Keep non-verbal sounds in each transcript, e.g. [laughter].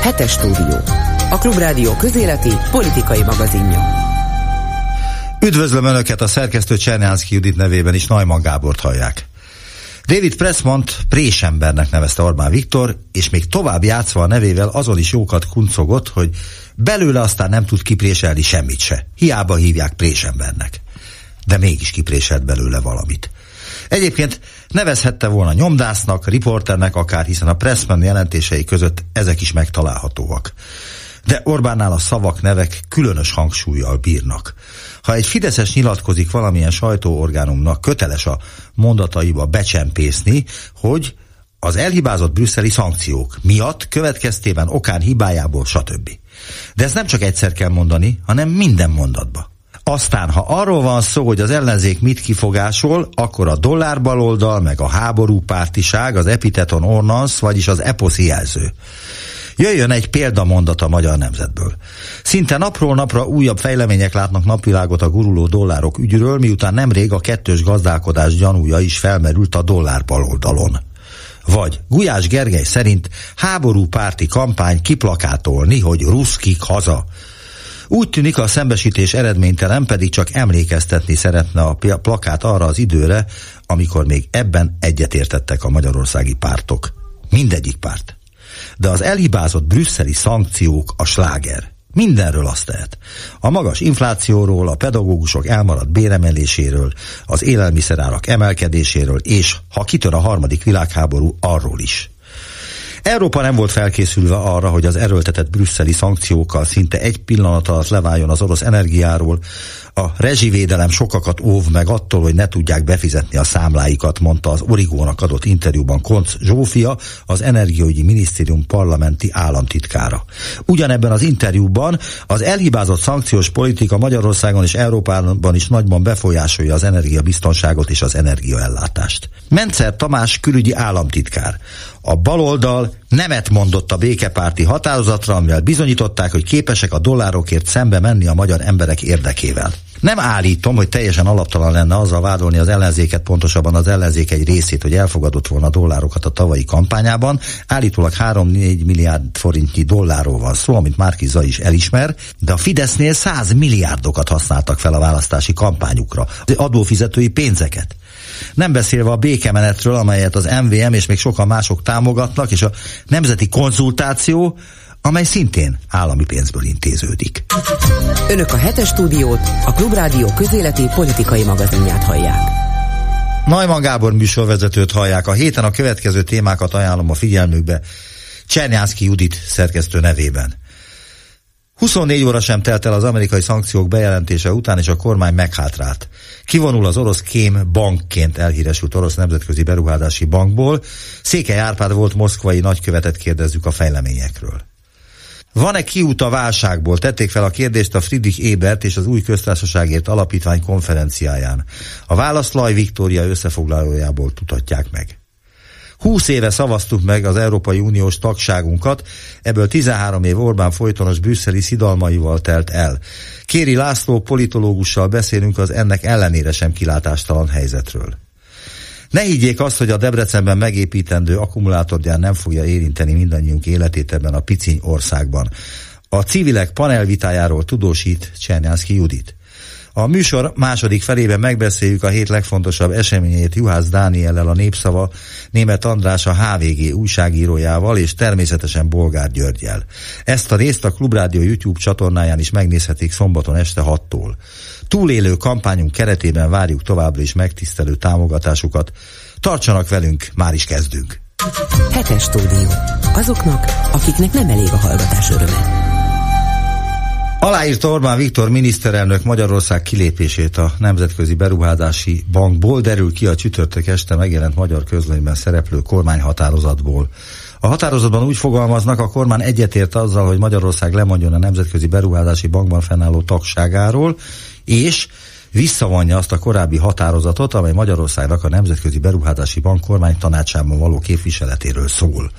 Hetes stúdió. A Klubrádió közéleti politikai magazinja. Üdvözlöm Önöket a szerkesztő Csernyánszki Judit nevében is Najman Gábort hallják. David Pressmont présembernek nevezte Orbán Viktor, és még tovább játszva a nevével azon is jókat kuncogott, hogy belőle aztán nem tud kipréselni semmit se. Hiába hívják présembernek. De mégis kipréselt belőle valamit. Egyébként nevezhette volna nyomdásznak, riporternek akár, hiszen a Pressman jelentései között ezek is megtalálhatóak. De Orbánnál a szavak, nevek különös hangsúlyjal bírnak. Ha egy Fideszes nyilatkozik valamilyen sajtóorgánumnak, köteles a mondataiba becsempészni, hogy az elhibázott brüsszeli szankciók miatt, következtében okán hibájából, stb. De ezt nem csak egyszer kell mondani, hanem minden mondatba. Aztán, ha arról van szó, hogy az ellenzék mit kifogásol, akkor a dollárbaloldal, meg a háború pártiság, az epiteton ornans, vagyis az eposzi jelző. Jöjjön egy példamondat a magyar nemzetből. Szinte napról napra újabb fejlemények látnak napvilágot a guruló dollárok ügyről, miután nemrég a kettős gazdálkodás gyanúja is felmerült a dollár baloldalon. Vagy Gulyás Gergely szerint háború párti kampány kiplakátolni, hogy ruszkik haza. Úgy tűnik a szembesítés eredménytelen, pedig csak emlékeztetni szeretne a plakát arra az időre, amikor még ebben egyetértettek a magyarországi pártok. Mindegyik párt. De az elhibázott brüsszeli szankciók a sláger. Mindenről azt tehet. A magas inflációról, a pedagógusok elmaradt béremeléséről, az élelmiszerárak emelkedéséről, és ha kitör a harmadik világháború, arról is. Európa nem volt felkészülve arra, hogy az erőltetett brüsszeli szankciókkal szinte egy pillanat alatt leváljon az orosz energiáról, a rezsivédelem sokakat óv meg attól, hogy ne tudják befizetni a számláikat, mondta az Origónak adott interjúban Konc Zsófia, az Energiaügyi Minisztérium parlamenti államtitkára. Ugyanebben az interjúban az elhibázott szankciós politika Magyarországon és Európában is nagyban befolyásolja az energiabiztonságot és az energiaellátást. Mencer Tamás külügyi államtitkár. A baloldal nemet mondott a békepárti határozatra, amivel bizonyították, hogy képesek a dollárokért szembe menni a magyar emberek érdekével. Nem állítom, hogy teljesen alaptalan lenne azzal vádolni az ellenzéket, pontosabban az ellenzék egy részét, hogy elfogadott volna dollárokat a tavalyi kampányában. Állítólag 3-4 milliárd forintnyi dollárról van szó, amit Márkiza is elismer, de a Fidesznél 100 milliárdokat használtak fel a választási kampányukra, az adófizetői pénzeket. Nem beszélve a békemenetről, amelyet az MVM és még sokan mások támogatnak, és a nemzeti konzultáció, amely szintén állami pénzből intéződik. Önök a hetes stúdiót, a Klubrádió közéleti politikai magazinját hallják. Najman Gábor műsorvezetőt hallják. A héten a következő témákat ajánlom a figyelmükbe Csernyánszki Judit szerkesztő nevében. 24 óra sem telt el az amerikai szankciók bejelentése után, és a kormány meghátrált. Kivonul az orosz Kém bankként elhíresült orosz nemzetközi beruházási bankból. Székely Árpád volt moszkvai nagykövetet kérdezzük a fejleményekről. Van-e kiút a válságból? Tették fel a kérdést a Friedrich Ebert és az új köztársaságért alapítvány konferenciáján. A választ Laj Viktória összefoglalójából tudhatják meg. 20 éve szavaztuk meg az Európai Uniós tagságunkat, ebből 13 év Orbán folytonos brüsszeli szidalmaival telt el. Kéri László politológussal beszélünk az ennek ellenére sem kilátástalan helyzetről. Ne higgyék azt, hogy a Debrecenben megépítendő akkumulátorgyár nem fogja érinteni mindannyiunk életét ebben a piciny országban. A civilek panelvitájáról tudósít Csernyánszki Judit. A műsor második felében megbeszéljük a hét legfontosabb eseményét Juhász Dániellel a Népszava, Német András a HVG újságírójával és természetesen Bolgár Györgyel. Ezt a részt a Klubrádió YouTube csatornáján is megnézhetik szombaton este 6-tól. Túlélő kampányunk keretében várjuk továbbra is megtisztelő támogatásukat. Tartsanak velünk, már is kezdünk! Hetes stúdió. Azoknak, akiknek nem elég a hallgatás öröme. Aláírta Orbán Viktor miniszterelnök Magyarország kilépését a Nemzetközi Beruházási Bankból, derül ki a csütörtök este megjelent magyar közlönyben szereplő kormányhatározatból. A határozatban úgy fogalmaznak, a kormány egyetért azzal, hogy Magyarország lemondjon a Nemzetközi Beruházási Bankban fennálló tagságáról, és visszavonja azt a korábbi határozatot, amely Magyarországnak a Nemzetközi Beruházási Bank kormány tanácsában való képviseletéről szól.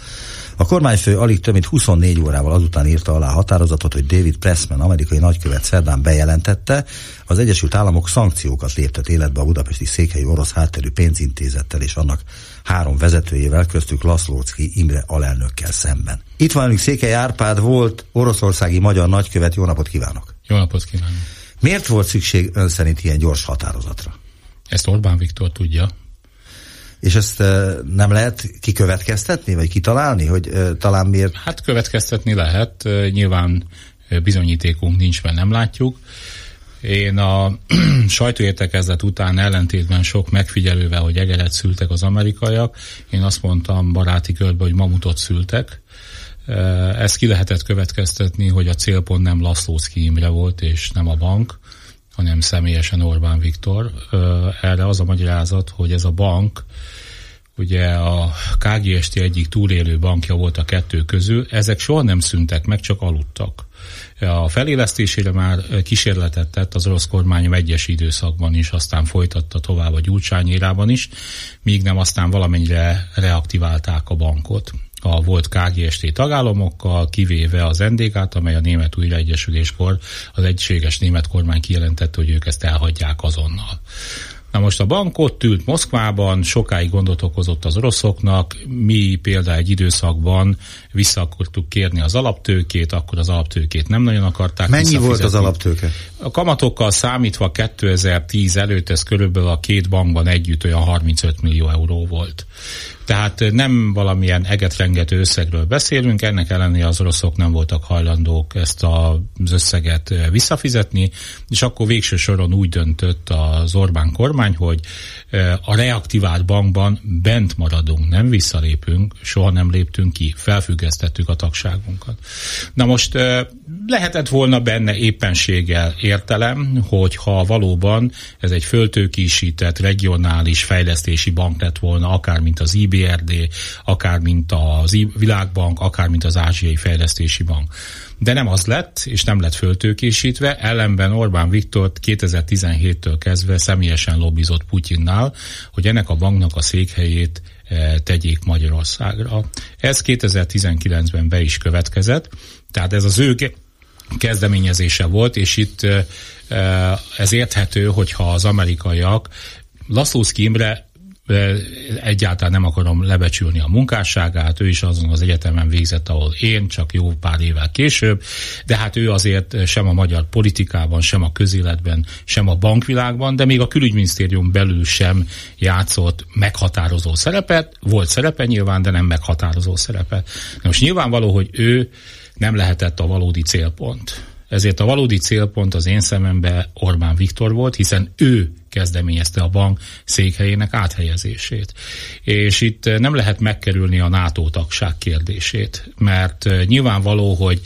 A kormányfő alig több mint 24 órával azután írta alá határozatot, hogy David Pressman, amerikai nagykövet szerdán bejelentette, az Egyesült Államok szankciókat léptet életbe a budapesti székhelyi orosz hátterű pénzintézettel és annak három vezetőjével, köztük Laszlócki Imre alelnökkel szemben. Itt van velünk Székely Árpád, volt oroszországi magyar nagykövet. Jó napot kívánok! Jó napot kívánok! Miért volt szükség ön szerint ilyen gyors határozatra? Ezt Orbán Viktor tudja. És ezt nem lehet kikövetkeztetni, vagy kitalálni, hogy talán miért? Hát következtetni lehet, nyilván bizonyítékunk nincs, mert nem látjuk. Én a [clears throat] sajtóértekezlet után ellentétben sok megfigyelővel, hogy egeret szültek az amerikaiak, én azt mondtam baráti körbe, hogy mamutot szültek. Ezt ki lehetett következtetni, hogy a célpont nem Laszlószki Imre volt, és nem a bank, hanem személyesen Orbán Viktor. Erre az a magyarázat, hogy ez a bank ugye a KGST egyik túlélő bankja volt a kettő közül, ezek soha nem szüntek meg, csak aludtak. A felélesztésére már kísérletet tett az orosz kormányom egyes időszakban is, aztán folytatta tovább a gyurcsányérában is, míg nem aztán valamennyire reaktiválták a bankot a volt KGST tagállamokkal, kivéve az NDK-t, amely a Német Újraegyesüléskor az egységes német kormány kijelentette, hogy ők ezt elhagyják azonnal. Na most a bank ott ült Moszkvában, sokáig gondot okozott az oroszoknak, mi például egy időszakban vissza akartuk kérni az alaptőkét, akkor az alaptőkét nem nagyon akarták Mennyi volt az alaptőke? A kamatokkal számítva 2010 előtt ez körülbelül a két bankban együtt olyan 35 millió euró volt. Tehát nem valamilyen egetrengető összegről beszélünk, ennek ellenére az oroszok nem voltak hajlandók ezt az összeget visszafizetni, és akkor végső soron úgy döntött az Orbán kormány, hogy a reaktivált bankban bent maradunk, nem visszalépünk, soha nem léptünk ki, felfüggesztettük a tagságunkat. Na most lehetett volna benne éppenséggel értelem, hogyha valóban ez egy föltőkísített regionális fejlesztési bank lett volna, akár mint az IBRD, akár mint az Világbank, akár mint az Ázsiai Fejlesztési Bank. De nem az lett, és nem lett föltőkésítve, ellenben Orbán Viktor 2017-től kezdve személyesen lobbizott Putyinnál, hogy ennek a banknak a székhelyét tegyék Magyarországra. Ez 2019-ben be is következett, tehát ez az ő kezdeményezése volt, és itt ez érthető, hogyha az amerikaiak Laszlószki Imre egyáltalán nem akarom lebecsülni a munkásságát, ő is azon az egyetemen végzett, ahol én, csak jó pár évvel később, de hát ő azért sem a magyar politikában, sem a közéletben, sem a bankvilágban, de még a külügyminisztérium belül sem játszott meghatározó szerepet, volt szerepe nyilván, de nem meghatározó szerepet. De most nyilvánvaló, hogy ő nem lehetett a valódi célpont. Ezért a valódi célpont az én szememben Orbán Viktor volt, hiszen ő kezdeményezte a bank székhelyének áthelyezését. És itt nem lehet megkerülni a NATO tagság kérdését, mert nyilvánvaló, hogy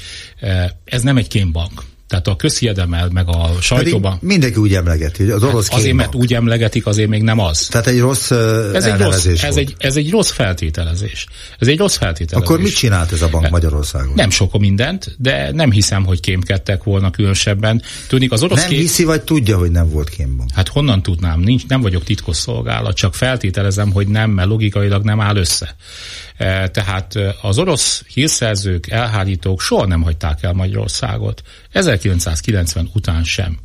ez nem egy kémbank. Tehát a közhiedemel, meg a sajtóban... Pedig mindenki úgy emlegeti, hogy az orosz hát Azért, mert úgy emlegetik, azért még nem az. Tehát egy rossz ez egy rossz, ez egy, ez egy rossz feltételezés. Ez egy rossz feltételezés. Akkor mit csinált ez a bank Magyarországon? Nem sok mindent, de nem hiszem, hogy kémkedtek volna különösebben. Tudnik, az orosz nem kém... hiszi, vagy tudja, hogy nem volt kémbank? Hát honnan tudnám? Nincs, nem vagyok titkosszolgálat, csak feltételezem, hogy nem, mert logikailag nem áll össze. E, tehát e, az orosz hírszerzők, elhárítók soha nem hagyták el Magyarországot. 1990 után sem.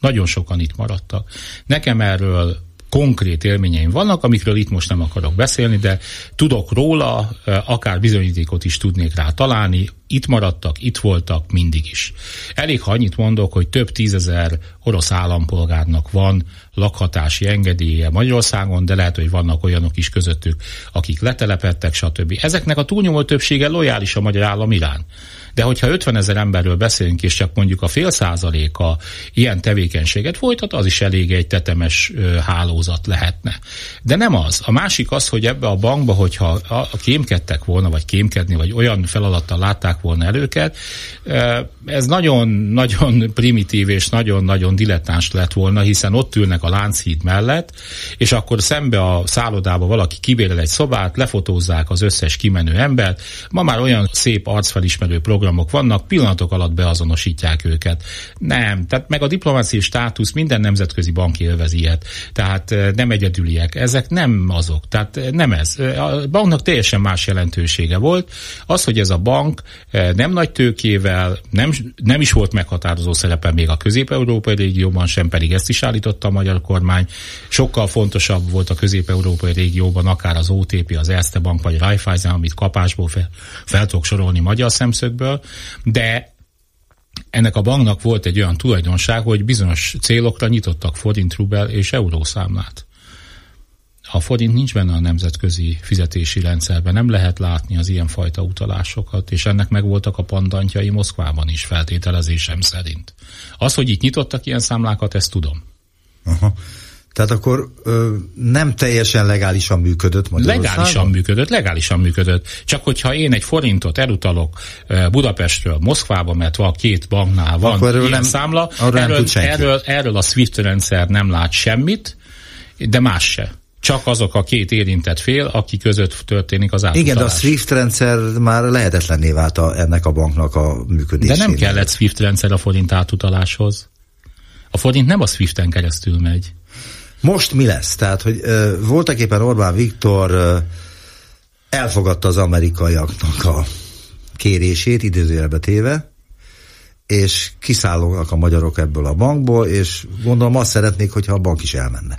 Nagyon sokan itt maradtak. Nekem erről konkrét élményeim vannak, amikről itt most nem akarok beszélni, de tudok róla, akár bizonyítékot is tudnék rá találni, itt maradtak, itt voltak mindig is. Elég, ha annyit mondok, hogy több tízezer orosz állampolgárnak van lakhatási engedélye Magyarországon, de lehet, hogy vannak olyanok is közöttük, akik letelepettek, stb. Ezeknek a túlnyomó többsége lojális a magyar állam irán. De hogyha 50 ezer emberről beszélünk, és csak mondjuk a fél százaléka ilyen tevékenységet folytat, az is elég egy tetemes hálózat lehetne. De nem az. A másik az, hogy ebbe a bankba, hogyha kémkedtek volna, vagy kémkedni, vagy olyan feladattal látták volna el őket, ez nagyon-nagyon primitív és nagyon-nagyon dilettáns lett volna, hiszen ott ülnek a Lánchíd mellett, és akkor szembe a szállodába valaki kibérel egy szobát, lefotózzák az összes kimenő embert. Ma már olyan szép arcfelismerő program programok vannak, pillanatok alatt beazonosítják őket. Nem, tehát meg a diplomáciai státusz minden nemzetközi bank élvez ilyet. Tehát nem egyedüliek. Ezek nem azok. Tehát nem ez. A banknak teljesen más jelentősége volt. Az, hogy ez a bank nem nagy tőkével, nem, nem is volt meghatározó szerepe még a közép-európai régióban sem, pedig ezt is állította a magyar kormány. Sokkal fontosabb volt a közép-európai régióban akár az OTP, az Erste Bank vagy Raiffeisen, amit kapásból fel, fel tudok sorolni magyar szemszögből, de ennek a banknak volt egy olyan tulajdonság, hogy bizonyos célokra nyitottak forint, rubel és eurószámlát. A forint nincs benne a nemzetközi fizetési rendszerben, nem lehet látni az ilyenfajta utalásokat, és ennek meg voltak a pandantjai Moszkvában is feltételezésem szerint. Az, hogy itt nyitottak ilyen számlákat, ezt tudom. Aha. Tehát akkor ö, nem teljesen legálisan működött Magyarországon? Legálisan működött, legálisan működött. Csak hogyha én egy forintot elutalok Budapestről Moszkvába, mert van két banknál van akkor erről ilyen nem, számla, erről, nem erről, erről a SWIFT rendszer nem lát semmit, de más se csak azok a két érintett fél, aki között történik az átutalás. Igen, de a SWIFT rendszer már lehetetlenné vált a, ennek a banknak a működésére. De nem kellett SWIFT rendszer a forint átutaláshoz. A forint nem a SWIFT-en keresztül megy. Most mi lesz? Tehát, hogy ö, voltak éppen Orbán Viktor ö, elfogadta az amerikaiaknak a kérését, idézőjelbe téve, és kiszállnak a magyarok ebből a bankból, és gondolom azt szeretnék, hogyha a bank is elmenne.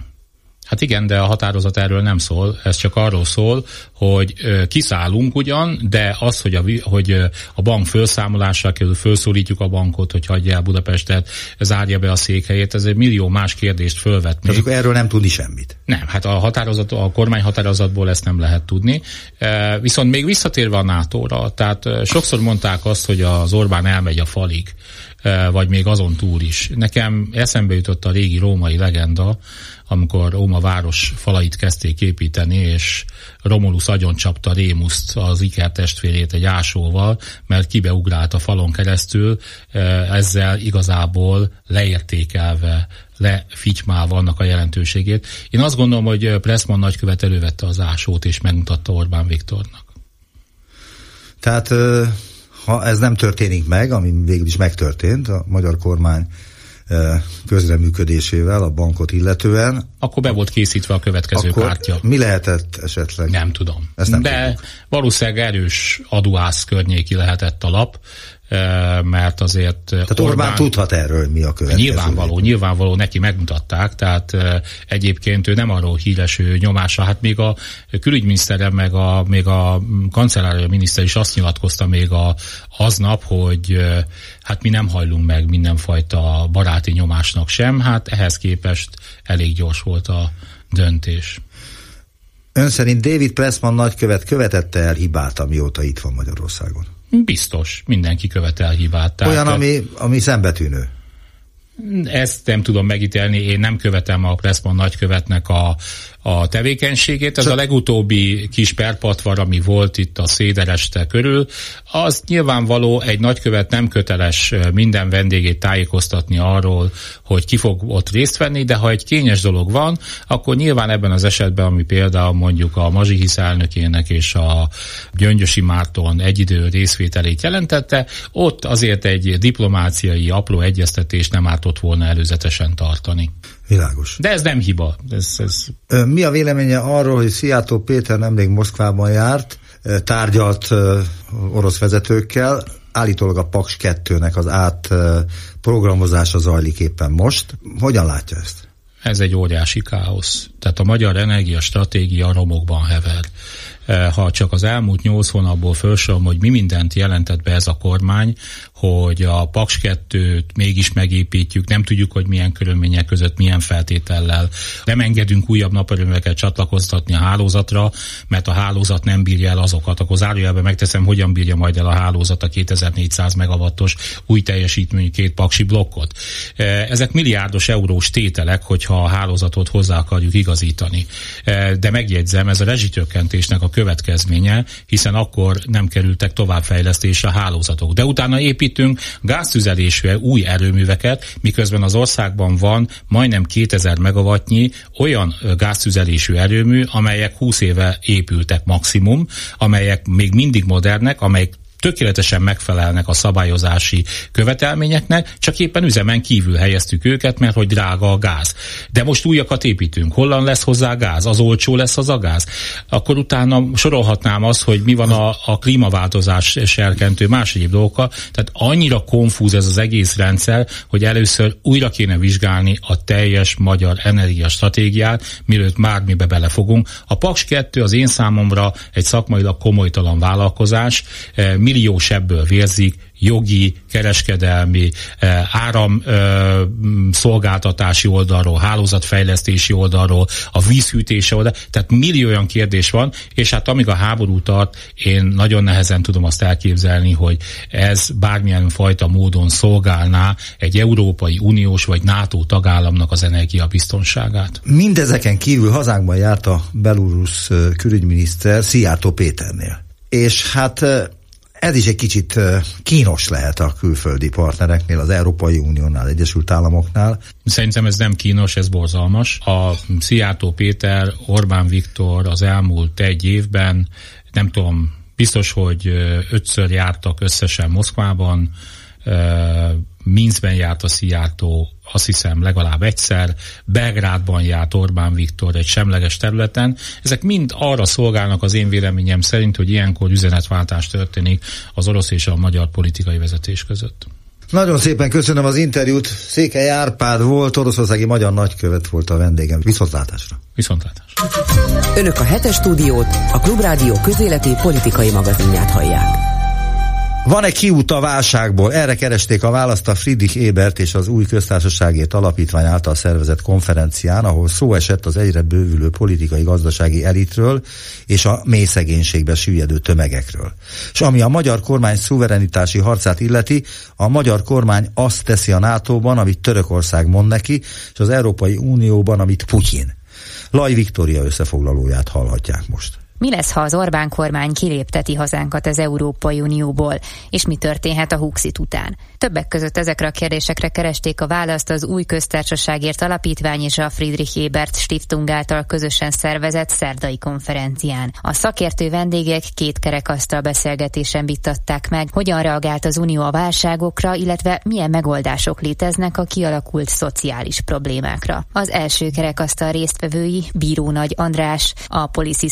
Hát igen, de a határozat erről nem szól, ez csak arról szól, hogy kiszállunk ugyan, de az, hogy a, hogy a bank felszámolással kerül, felszólítjuk a bankot, hogy hagyja el Budapestet, zárja be a székhelyét, ez egy millió más kérdést fölvet. Tehát akkor erről nem tudni semmit? Nem, hát a, határozat, a kormány határozatból ezt nem lehet tudni. Viszont még visszatérve a NATO-ra, tehát sokszor mondták azt, hogy az Orbán elmegy a falig, vagy még azon túl is. Nekem eszembe jutott a régi római legenda, amikor Róma város falait kezdték építeni, és Romulus agyoncsapta Rémuszt, az Iker testvérét egy ásóval, mert kibeugrált a falon keresztül, e, ezzel igazából leértékelve, lefitymálva annak a jelentőségét. Én azt gondolom, hogy Pressman nagykövet elővette az ásót, és megmutatta Orbán Viktornak. Tehát ha ez nem történik meg, ami végül is megtörtént, a magyar kormány közreműködésével a bankot illetően. Akkor be volt készítve a következő akkor pártja. Mi lehetett esetleg? Nem tudom. Ezt nem De tudjuk. valószínűleg erős aduász környéki lehetett a lap, mert azért Tehát Orbán, Orbán tudhat erről, mi a következő. Nyilvánvaló, nyilvánvaló, neki megmutatták, tehát egyébként ő nem arról híres ő nyomása, hát még a külügyminiszterem, meg a, még a kancellária miniszter is azt nyilatkozta még a, aznap, hogy hát mi nem hajlunk meg mindenfajta baráti nyomásnak sem, hát ehhez képest elég gyors volt a döntés. Ön szerint David Pressman nagykövet követette el hibát, amióta itt van Magyarországon? Biztos, mindenki követel hibát. Tehát Olyan, ami, ami szembetűnő. Ezt nem tudom megítélni, én nem követem a Pressman nagykövetnek a, a tevékenységét. Ez a legutóbbi kis perpatvar, ami volt itt a Szédereste körül, az nyilvánvaló egy nagykövet nem köteles minden vendégét tájékoztatni arról, hogy ki fog ott részt venni, de ha egy kényes dolog van, akkor nyilván ebben az esetben, ami például mondjuk a Mazsihisz elnökének és a Gyöngyösi Márton egyidő részvételét jelentette, ott azért egy diplomáciai apró egyeztetés nem ártott volna előzetesen tartani. Világos. De ez nem hiba. Ez, ez... Mi a véleménye arról, hogy Szijjártó Péter nemrég Moszkvában járt, tárgyalt orosz vezetőkkel, állítólag a Paks 2-nek az átprogramozása zajlik éppen most. Hogyan látja ezt? Ez egy óriási káosz. Tehát a magyar energia stratégia romokban hever. Ha csak az elmúlt nyolc hónapból felsorolom, hogy mi mindent jelentett be ez a kormány, hogy a Paks 2-t mégis megépítjük, nem tudjuk, hogy milyen körülmények között, milyen feltétellel. Nem engedünk újabb naperőműveket csatlakoztatni a hálózatra, mert a hálózat nem bírja el azokat. Akkor zárójelben megteszem, hogyan bírja majd el a hálózat a 2400 megawattos új teljesítményű két paksi blokkot. E, ezek milliárdos eurós tételek, hogyha a hálózatot hozzá akarjuk igazítani. E, de megjegyzem, ez a rezsitökkentésnek a következménye, hiszen akkor nem kerültek továbbfejlesztésre a hálózatok. De utána épít építünk gáztüzelésű új erőműveket, miközben az országban van majdnem 2000 megawattnyi olyan gáztüzelésű erőmű, amelyek 20 éve épültek maximum, amelyek még mindig modernek, amelyek tökéletesen megfelelnek a szabályozási követelményeknek, csak éppen üzemen kívül helyeztük őket, mert hogy drága a gáz. De most újakat építünk. Hollan lesz hozzá gáz? Az olcsó lesz az a gáz? Akkor utána sorolhatnám azt, hogy mi van a, a klímaváltozás serkentő más egyéb dolgokkal. Tehát annyira konfúz ez az egész rendszer, hogy először újra kéne vizsgálni a teljes magyar energiastratégiát, mielőtt bármibe belefogunk. A Paks 2 az én számomra egy szakmailag komolytalan vállalkozás, eh, milliós ebből vérzik, jogi, kereskedelmi, eh, áram eh, szolgáltatási oldalról, hálózatfejlesztési oldalról, a vízhűtése oldal, tehát millió olyan kérdés van, és hát amíg a háború tart, én nagyon nehezen tudom azt elképzelni, hogy ez bármilyen fajta módon szolgálná egy Európai Uniós vagy NATO tagállamnak az energiabiztonságát. Mindezeken kívül hazánkban járt a Belarus eh, külügyminiszter Szijjártó Péternél. És hát ez is egy kicsit kínos lehet a külföldi partnereknél, az Európai Uniónál, Egyesült Államoknál. Szerintem ez nem kínos, ez borzalmas. A Szijjártó Péter, Orbán Viktor az elmúlt egy évben, nem tudom, biztos, hogy ötször jártak összesen Moszkvában, Minszben járt a Szijjártó, azt hiszem legalább egyszer, Belgrádban járt Orbán Viktor egy semleges területen. Ezek mind arra szolgálnak az én véleményem szerint, hogy ilyenkor üzenetváltás történik az orosz és a magyar politikai vezetés között. Nagyon szépen köszönöm az interjút. Székely Árpád volt, oroszországi magyar nagykövet volt a vendégem. Viszontlátásra. Viszontlátásra. Önök a hetes stúdiót, a Klubrádió közéleti politikai magazinját hallják. Van-e kiút a válságból? Erre keresték a választ a Friedrich Ebert és az új köztársaságért alapítvány által szervezett konferencián, ahol szó esett az egyre bővülő politikai-gazdasági elitről és a mély szegénységbe süllyedő tömegekről. És ami a magyar kormány szuverenitási harcát illeti, a magyar kormány azt teszi a NATO-ban, amit Törökország mond neki, és az Európai Unióban, amit Putyin. Laj Viktória összefoglalóját hallhatják most. Mi lesz, ha az Orbán kormány kilépteti hazánkat az Európai Unióból, és mi történhet a Huxit után? Többek között ezekre a kérdésekre keresték a választ az új köztársaságért alapítvány és a Friedrich Ebert Stiftung által közösen szervezett szerdai konferencián. A szakértő vendégek két kerekasztal beszélgetésen vitatták meg, hogyan reagált az Unió a válságokra, illetve milyen megoldások léteznek a kialakult szociális problémákra. Az első kerekasztal résztvevői Bíró Nagy András, a Policy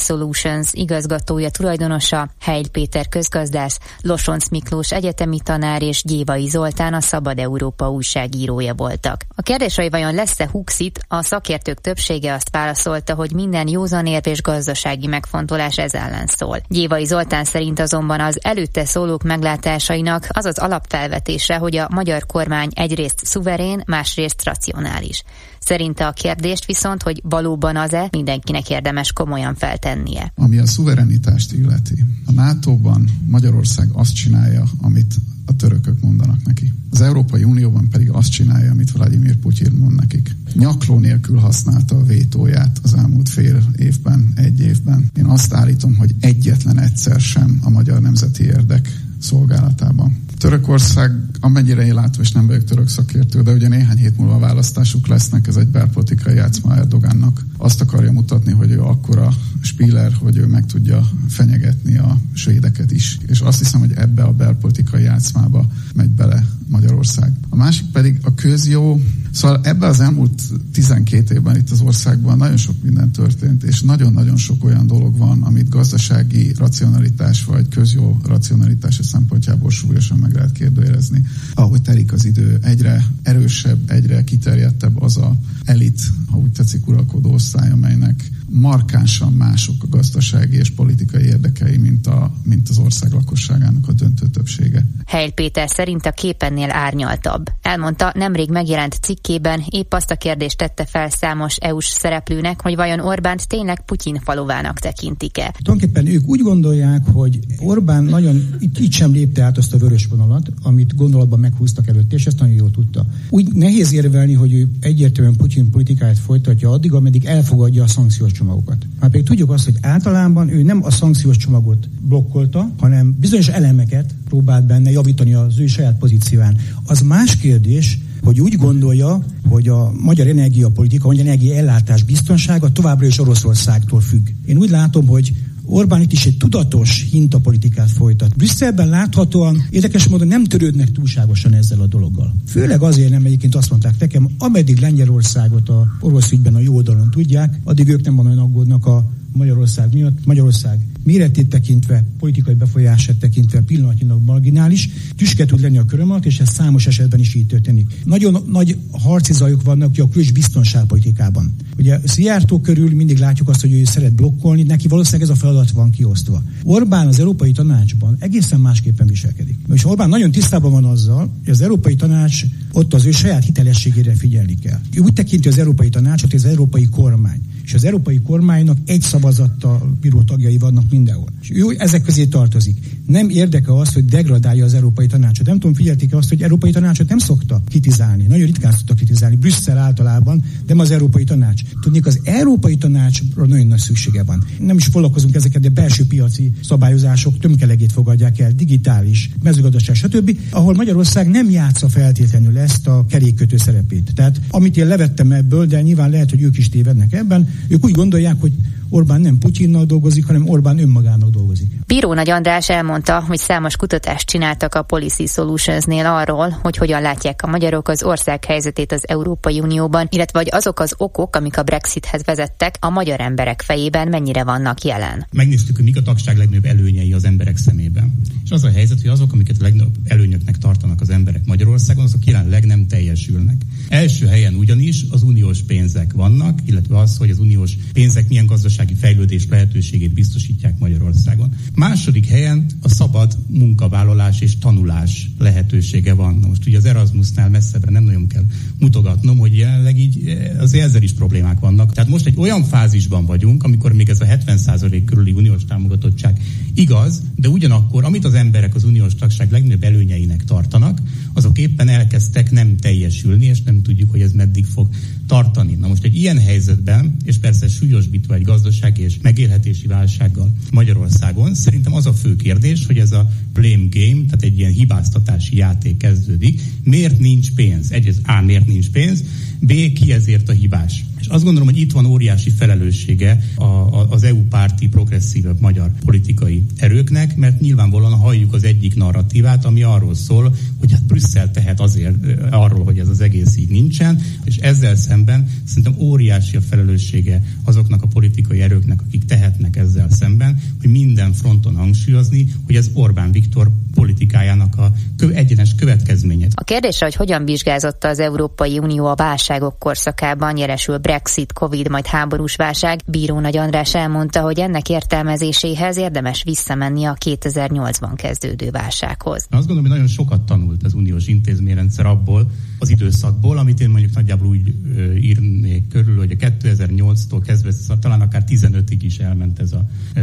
Solutions igazgatója tulajdonosa, Heil Péter közgazdász, Losonc Miklós egyetemi tanár és Gyévai Zoltán a Szabad Európa újságírója voltak. A kérdés, hogy vajon lesz-e Huxit, a szakértők többsége azt válaszolta, hogy minden józanérv és gazdasági megfontolás ez ellen szól. Gyévai Zoltán szerint azonban az előtte szólók meglátásainak az az alapfelvetése, hogy a magyar kormány egyrészt szuverén, másrészt racionális. Szerinte a kérdést viszont, hogy valóban az-e, mindenkinek érdemes komolyan feltennie. Ami a szuverenitást illeti. A NATO-ban Magyarország azt csinálja, amit a törökök mondanak neki. Az Európai Unióban pedig azt csinálja, amit Vladimir Putyin mond nekik. Nyakló nélkül használta a vétóját az elmúlt fél évben, egy évben. Én azt állítom, hogy egyetlen egyszer sem a magyar nemzeti érdek szolgálatában. Törökország, amennyire én látom, és nem vagyok török szakértő, de ugye néhány hét múlva választásuk lesznek, ez egy belpolitikai játszma Erdogánnak. Azt akarja mutatni, hogy ő akkora Spiller, hogy ő meg tudja fenyegetni a svédeket is. És azt hiszem, hogy ebbe a belpolitikai játszmába megy bele Magyarország. A másik pedig a közjó, Szóval ebben az elmúlt 12 évben itt az országban nagyon sok minden történt, és nagyon-nagyon sok olyan dolog van, amit gazdasági racionalitás vagy közjó racionalitás szempontjából súlyosan meg lehet kérdőjelezni. Ahogy telik az idő, egyre erősebb, egyre kiterjedtebb az a elit, ha úgy tetszik, uralkodó osztály, amelynek markánsan mások a gazdasági és politikai érdekei, mint, a, mint az ország lakosságának a döntő többsége. Heil Péter szerint a képennél árnyaltabb. Elmondta, nemrég megjelent cikkében épp azt a kérdést tette fel számos EU-s szereplőnek, hogy vajon Orbánt tényleg Putyin faluvának tekintik-e. Tulajdonképpen ők úgy gondolják, hogy Orbán nagyon itt, itt sem lépte át azt a vörös vonalat, amit gondolatban meghúztak előtt, és ezt nagyon jól tudta. Úgy nehéz érvelni, hogy ő egyértelműen Putyin politikáját folytatja addig, ameddig elfogadja a szankciós csomagokat. Hát pedig tudjuk azt, hogy általában ő nem a szankciós csomagot blokkolta, hanem bizonyos elemeket próbált benne javítani az ő saját pozícióján. Az más kérdés, hogy úgy gondolja, hogy a magyar energiapolitika, vagy energia ellátás biztonsága továbbra is Oroszországtól függ. Én úgy látom, hogy Orbán itt is egy tudatos hintapolitikát folytat. Brüsszelben láthatóan érdekes módon nem törődnek túlságosan ezzel a dologgal. Főleg azért nem egyébként azt mondták nekem, ameddig Lengyelországot a orosz ügyben a jó oldalon tudják, addig ők nem nagyon aggódnak a Magyarország miatt. Magyarország méretét tekintve, politikai befolyását tekintve pillanatnyilag marginális, tüske tud lenni a köröm alatt, és ez számos esetben is így történik. Nagyon nagy harci zajok vannak a különös biztonságpolitikában. Ugye Szijjártó körül mindig látjuk azt, hogy ő szeret blokkolni, neki valószínűleg ez a feladat van kiosztva. Orbán az Európai Tanácsban egészen másképpen viselkedik. És Orbán nagyon tisztában van azzal, hogy az Európai Tanács ott az ő saját hitelességére figyelni kell. Ő úgy tekinti az Európai Tanácsot, hogy az Európai Kormány és az európai kormánynak egy szavazattal bíró tagjai vannak mindenhol. És ő ezek közé tartozik. Nem érdeke az, hogy degradálja az európai tanácsot. Nem tudom, figyelték azt, hogy európai tanácsot nem szokta kritizálni. Nagyon ritkán szokta kritizálni. Brüsszel általában, de az európai tanács. Tudnék, az európai tanácsra nagyon nagy szüksége van. Nem is foglalkozunk ezeket, de belső piaci szabályozások tömkelegét fogadják el, digitális, mezőgazdaság, stb., ahol Magyarország nem játsza feltétlenül ezt a kerékkötő szerepét. Tehát amit én levettem ebből, de nyilván lehet, hogy ők is tévednek ebben, ők úgy gondolják, hogy Orbán nem Putyinnal dolgozik, hanem Orbán önmagának dolgozik. Bíró Nagy András elmondta, hogy számos kutatást csináltak a Policy Solutionsnél arról, hogy hogyan látják a magyarok az ország helyzetét az Európai Unióban, illetve hogy azok az okok, amik a Brexithez vezettek, a magyar emberek fejében mennyire vannak jelen. Megnéztük, hogy mik a tagság legnagyobb előnyei az emberek szemében. És az a helyzet, hogy azok, amiket a legnagyobb előnyöknek tartanak az emberek Magyarországon, azok jelenleg nem teljesülnek. Első helyen ugyanis az uniós pénzek vannak, illetve az, hogy az uniós pénzek milyen gazdaság gazdasági fejlődés lehetőségét biztosítják Magyarországon. Második helyen a szabad munkavállalás és tanulás lehetősége van. Most ugye az Erasmusnál messzebbre nem nagyon kell mutogatnom, hogy jelenleg így eh, az ezzel is problémák vannak. Tehát most egy olyan fázisban vagyunk, amikor még ez a 70% körüli uniós támogatottság igaz, de ugyanakkor, amit az emberek az uniós tagság legnagyobb előnyeinek tartanak, azok éppen elkezdtek nem teljesülni, és nem tudjuk, hogy ez meddig fog tartani. Na most egy ilyen helyzetben, és persze súlyosbítva egy gazdasági és megélhetési válsággal Magyarországon, szerintem az a fő kérdés, hogy ez a blame game, tehát egy ilyen hibáztatási játék kezdődik. Miért nincs pénz? Egyrészt A, miért nincs pénz? B, ki ezért a hibás? És azt gondolom, hogy itt van óriási felelőssége a, a, az EU párti progresszívebb magyar politikai erőknek, mert nyilvánvalóan halljuk az egyik narratívát, ami arról szól, hogy hát Brüsszel tehet azért arról, hogy ez az egész így nincsen, és ezzel szemben szerintem óriási a felelőssége azoknak a politikai erőknek, akik tehetnek ezzel szemben, hogy minden fronton hangsúlyozni, hogy ez Orbán Viktor politikájának a kö, egyenes következménye. A kérdésre, hogy hogyan vizsgázotta az Európai Unió a válságok korszakában jeresül Brexit, Covid, majd háborús válság, Bíró Nagy András elmondta, hogy ennek értelmezéséhez érdemes visszamenni a 2008-ban kezdődő válsághoz. Azt gondolom, hogy nagyon sokat tanult az uniós intézményrendszer abból az időszakból, amit én mondjuk nagyjából úgy írnék körül, hogy a 2008-tól kezdve talán akár 15-ig is elment ez az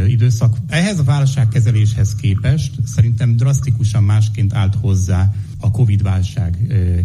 időszak. Ehhez a válságkezeléshez képest szerintem drasztikusan másként állt hozzá a Covid-válság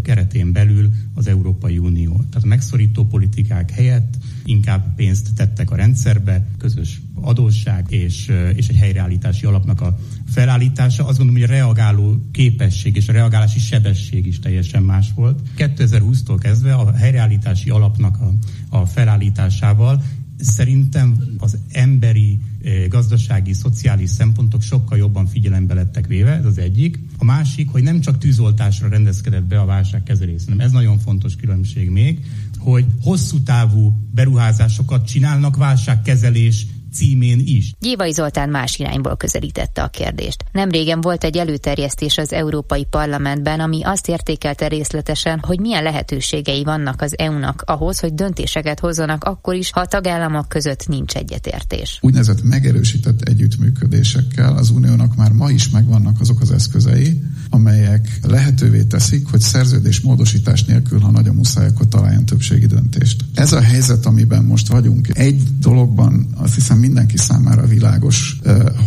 keretén belül az Európai Unió. Tehát a megszorító politikák helyett inkább pénzt tettek a rendszerbe, közös adósság és, és egy helyreállítási alapnak a felállítása. Azt gondolom, hogy a reagáló képesség és a reagálási sebesség is teljesen más volt. 2020-tól kezdve a helyreállítási alapnak a, a felállításával szerintem az emberi, gazdasági, szociális szempontok sokkal jobban figyelembe lettek véve, ez az egyik. A másik, hogy nem csak tűzoltásra rendezkedett be a válságkezelés, hanem ez nagyon fontos különbség még, hogy hosszú távú beruházásokat csinálnak válságkezelés címén is. Gyévai Zoltán más irányból közelítette a kérdést. Nem régen volt egy előterjesztés az Európai Parlamentben, ami azt értékelte részletesen, hogy milyen lehetőségei vannak az EU-nak ahhoz, hogy döntéseket hozzanak akkor is, ha a tagállamok között nincs egyetértés. Úgynevezett megerősített együttműködésekkel az uniónak már ma is megvannak azok az eszközei, amelyek lehetővé teszik, hogy szerződés módosítás nélkül, ha nagyon muszáj, akkor találjon többségi döntést. Ez a helyzet, amiben most vagyunk, egy dologban azt hiszem mindenki számára világos,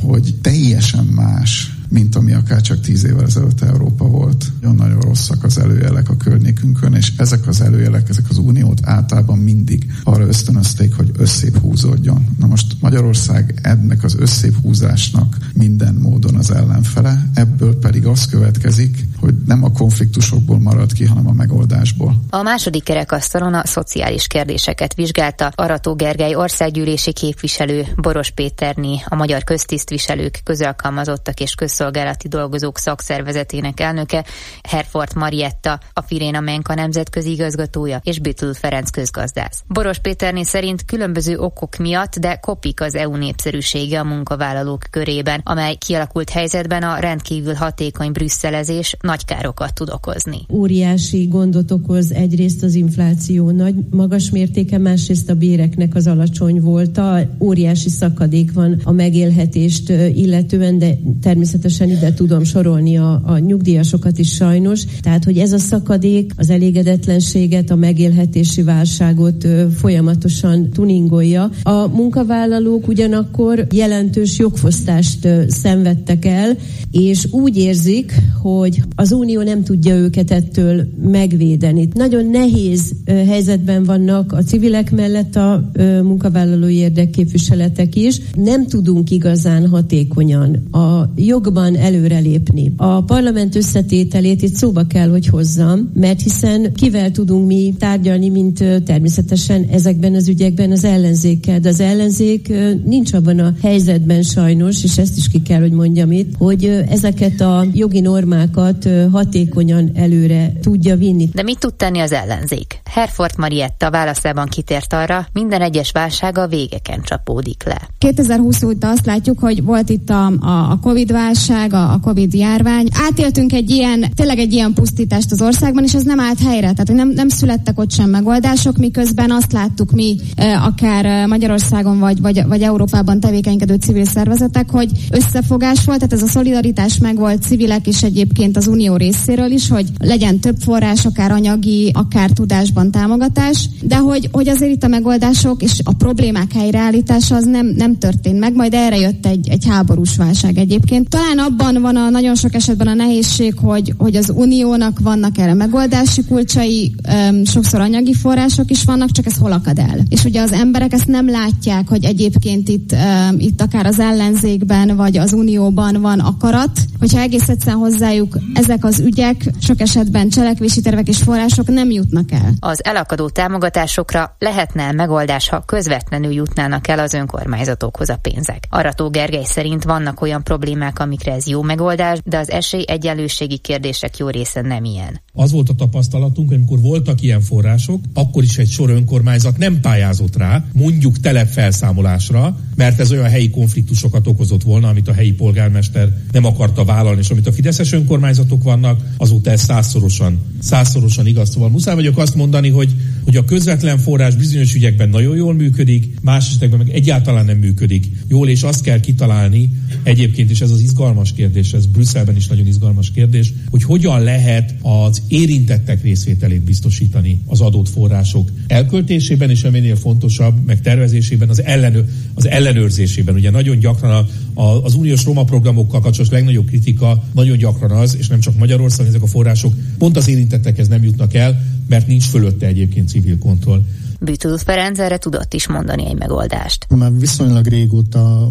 hogy teljesen más mint ami akár csak tíz évvel ezelőtt Európa volt. Nagyon-nagyon rosszak az előjelek a környékünkön, és ezek az előjelek, ezek az uniót általában mindig arra ösztönözték, hogy összép húzódjon. Na most Magyarország ennek az összép húzásnak minden módon az ellenfele, ebből pedig az következik, hogy nem a konfliktusokból marad ki, hanem a megoldásból. A második kerekasztalon a szociális kérdéseket vizsgálta Arató Gergely országgyűlési képviselő, Boros Péterné, a Magyar Köztisztviselők, Közalkalmazottak és Közszolgálati Dolgozók Szakszervezetének elnöke, Herford Marietta, a Firéna Menka nemzetközi igazgatója és Bütül Ferenc közgazdász. Boros Péterné szerint különböző okok miatt, de kopik az EU népszerűsége a munkavállalók körében, amely kialakult helyzetben a rendkívül hatékony brüsszelezés nagy károkat tud okozni. Óriási gondot okoz egyrészt az infláció nagy, magas mértéke, másrészt a béreknek az alacsony volta. Óriási szakadék van a megélhetést illetően, de természetesen ide tudom sorolni a, a nyugdíjasokat is sajnos. Tehát, hogy ez a szakadék az elégedetlenséget, a megélhetési válságot folyamatosan tuningolja. A munkavállalók ugyanakkor jelentős jogfosztást szenvedtek el, és úgy érzik, hogy az Unió nem tudja őket ettől megvédeni. Nagyon nehéz helyzetben vannak a civilek mellett a munkavállalói érdekképviseletek is. Nem tudunk igazán hatékonyan a jogban előrelépni. A parlament összetételét itt szóba kell, hogy hozzam, mert hiszen kivel tudunk mi tárgyalni, mint természetesen ezekben az ügyekben az ellenzékkel, de az ellenzék nincs abban a helyzetben sajnos, és ezt is ki kell, hogy mondjam itt, hogy ezeket a jogi normákat hatékonyan előre tudja vinni. De mit tud tenni az ellenzék? Herford Marietta válaszában kitért arra, minden egyes válság a végeken csapódik le. 2020 óta azt látjuk, hogy volt itt a, a, a Covid válság, a, a Covid járvány. Átéltünk egy ilyen, tényleg egy ilyen pusztítást az országban, és ez nem állt helyre. Tehát nem, nem születtek ott sem megoldások, miközben azt láttuk mi, akár Magyarországon vagy, vagy, vagy Európában tevékenykedő civil szervezetek, hogy összefogás volt, tehát ez a szolidaritás meg volt civilek és egyébként az unió részéről is, hogy legyen több forrás, akár anyagi, akár tudásban támogatás, de hogy, hogy azért itt a megoldások és a problémák helyreállítása az nem, nem történt meg, majd erre jött egy, egy háborús válság egyébként. Talán abban van a nagyon sok esetben a nehézség, hogy, hogy az uniónak vannak erre megoldási kulcsai, um, sokszor anyagi források is vannak, csak ez hol akad el. És ugye az emberek ezt nem látják, hogy egyébként itt, um, itt akár az ellenzékben vagy az unióban van akarat, hogyha egész egyszerűen hozzájuk ezek az ügyek, sok esetben cselekvési tervek és források nem jutnak el. Az elakadó támogatásokra lehetne megoldás, ha közvetlenül jutnának el az önkormányzatokhoz a pénzek. Arató Gergely szerint vannak olyan problémák, amikre ez jó megoldás, de az esély egyenlőségi kérdések jó része nem ilyen. Az volt a tapasztalatunk, hogy amikor voltak ilyen források, akkor is egy sor önkormányzat nem pályázott rá, mondjuk telepfelszámolásra, mert ez olyan helyi konfliktusokat okozott volna, amit a helyi polgármester nem akarta vállalni, és amit a fideszes önkormányzatok vannak, azóta ez százszorosan, százszorosan igaz. Szóval muszáj vagyok azt mondani, hogy, hogy a közvetlen forrás bizonyos ügyekben nagyon jól működik, más esetekben meg egyáltalán nem működik jól, és azt kell kitalálni, egyébként is ez az izgalmas kérdés, ez Brüsszelben is nagyon izgalmas kérdés, hogy hogyan lehet az érintettek részvételét biztosítani az adott források elköltésében, és aminél fontosabb, meg tervezésében, az, ellenő, az ellenőrzésében. Ugye nagyon gyakran a, a, az uniós Roma programokkal kapcsolatos legnagyobb kritika nagyon gyakran az, és nem csak Magyarországon ezek a források pont az érintettekhez nem jutnak el, mert nincs fölötte egyébként civil kontroll. Bütül Ferenc erre tudott is mondani egy megoldást. Már viszonylag régóta,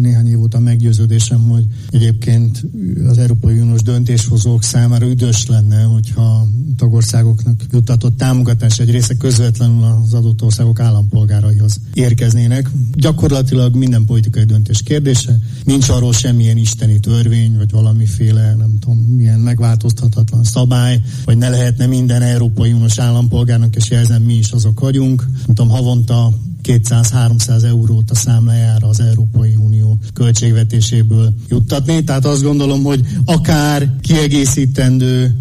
néhány év óta meggyőződésem, hogy egyébként az Európai Uniós döntéshozók számára üdös lenne, hogyha tagországoknak juttatott támogatás egy része közvetlenül az adott országok állampolgáraihoz érkeznének. Gyakorlatilag minden politikai döntés kérdése. Nincs arról semmilyen isteni törvény, vagy valamiféle, nem tudom, milyen megváltoztathatlan szabály, vagy ne lehetne minden Európai Uniós állampolgárnak, és jelzem mi is azok vagyunk. Nem tudom, havonta 200-300 eurót a számlájára az Európai Unió költségvetéséből juttatni. Tehát azt gondolom, hogy akár kiegészítendő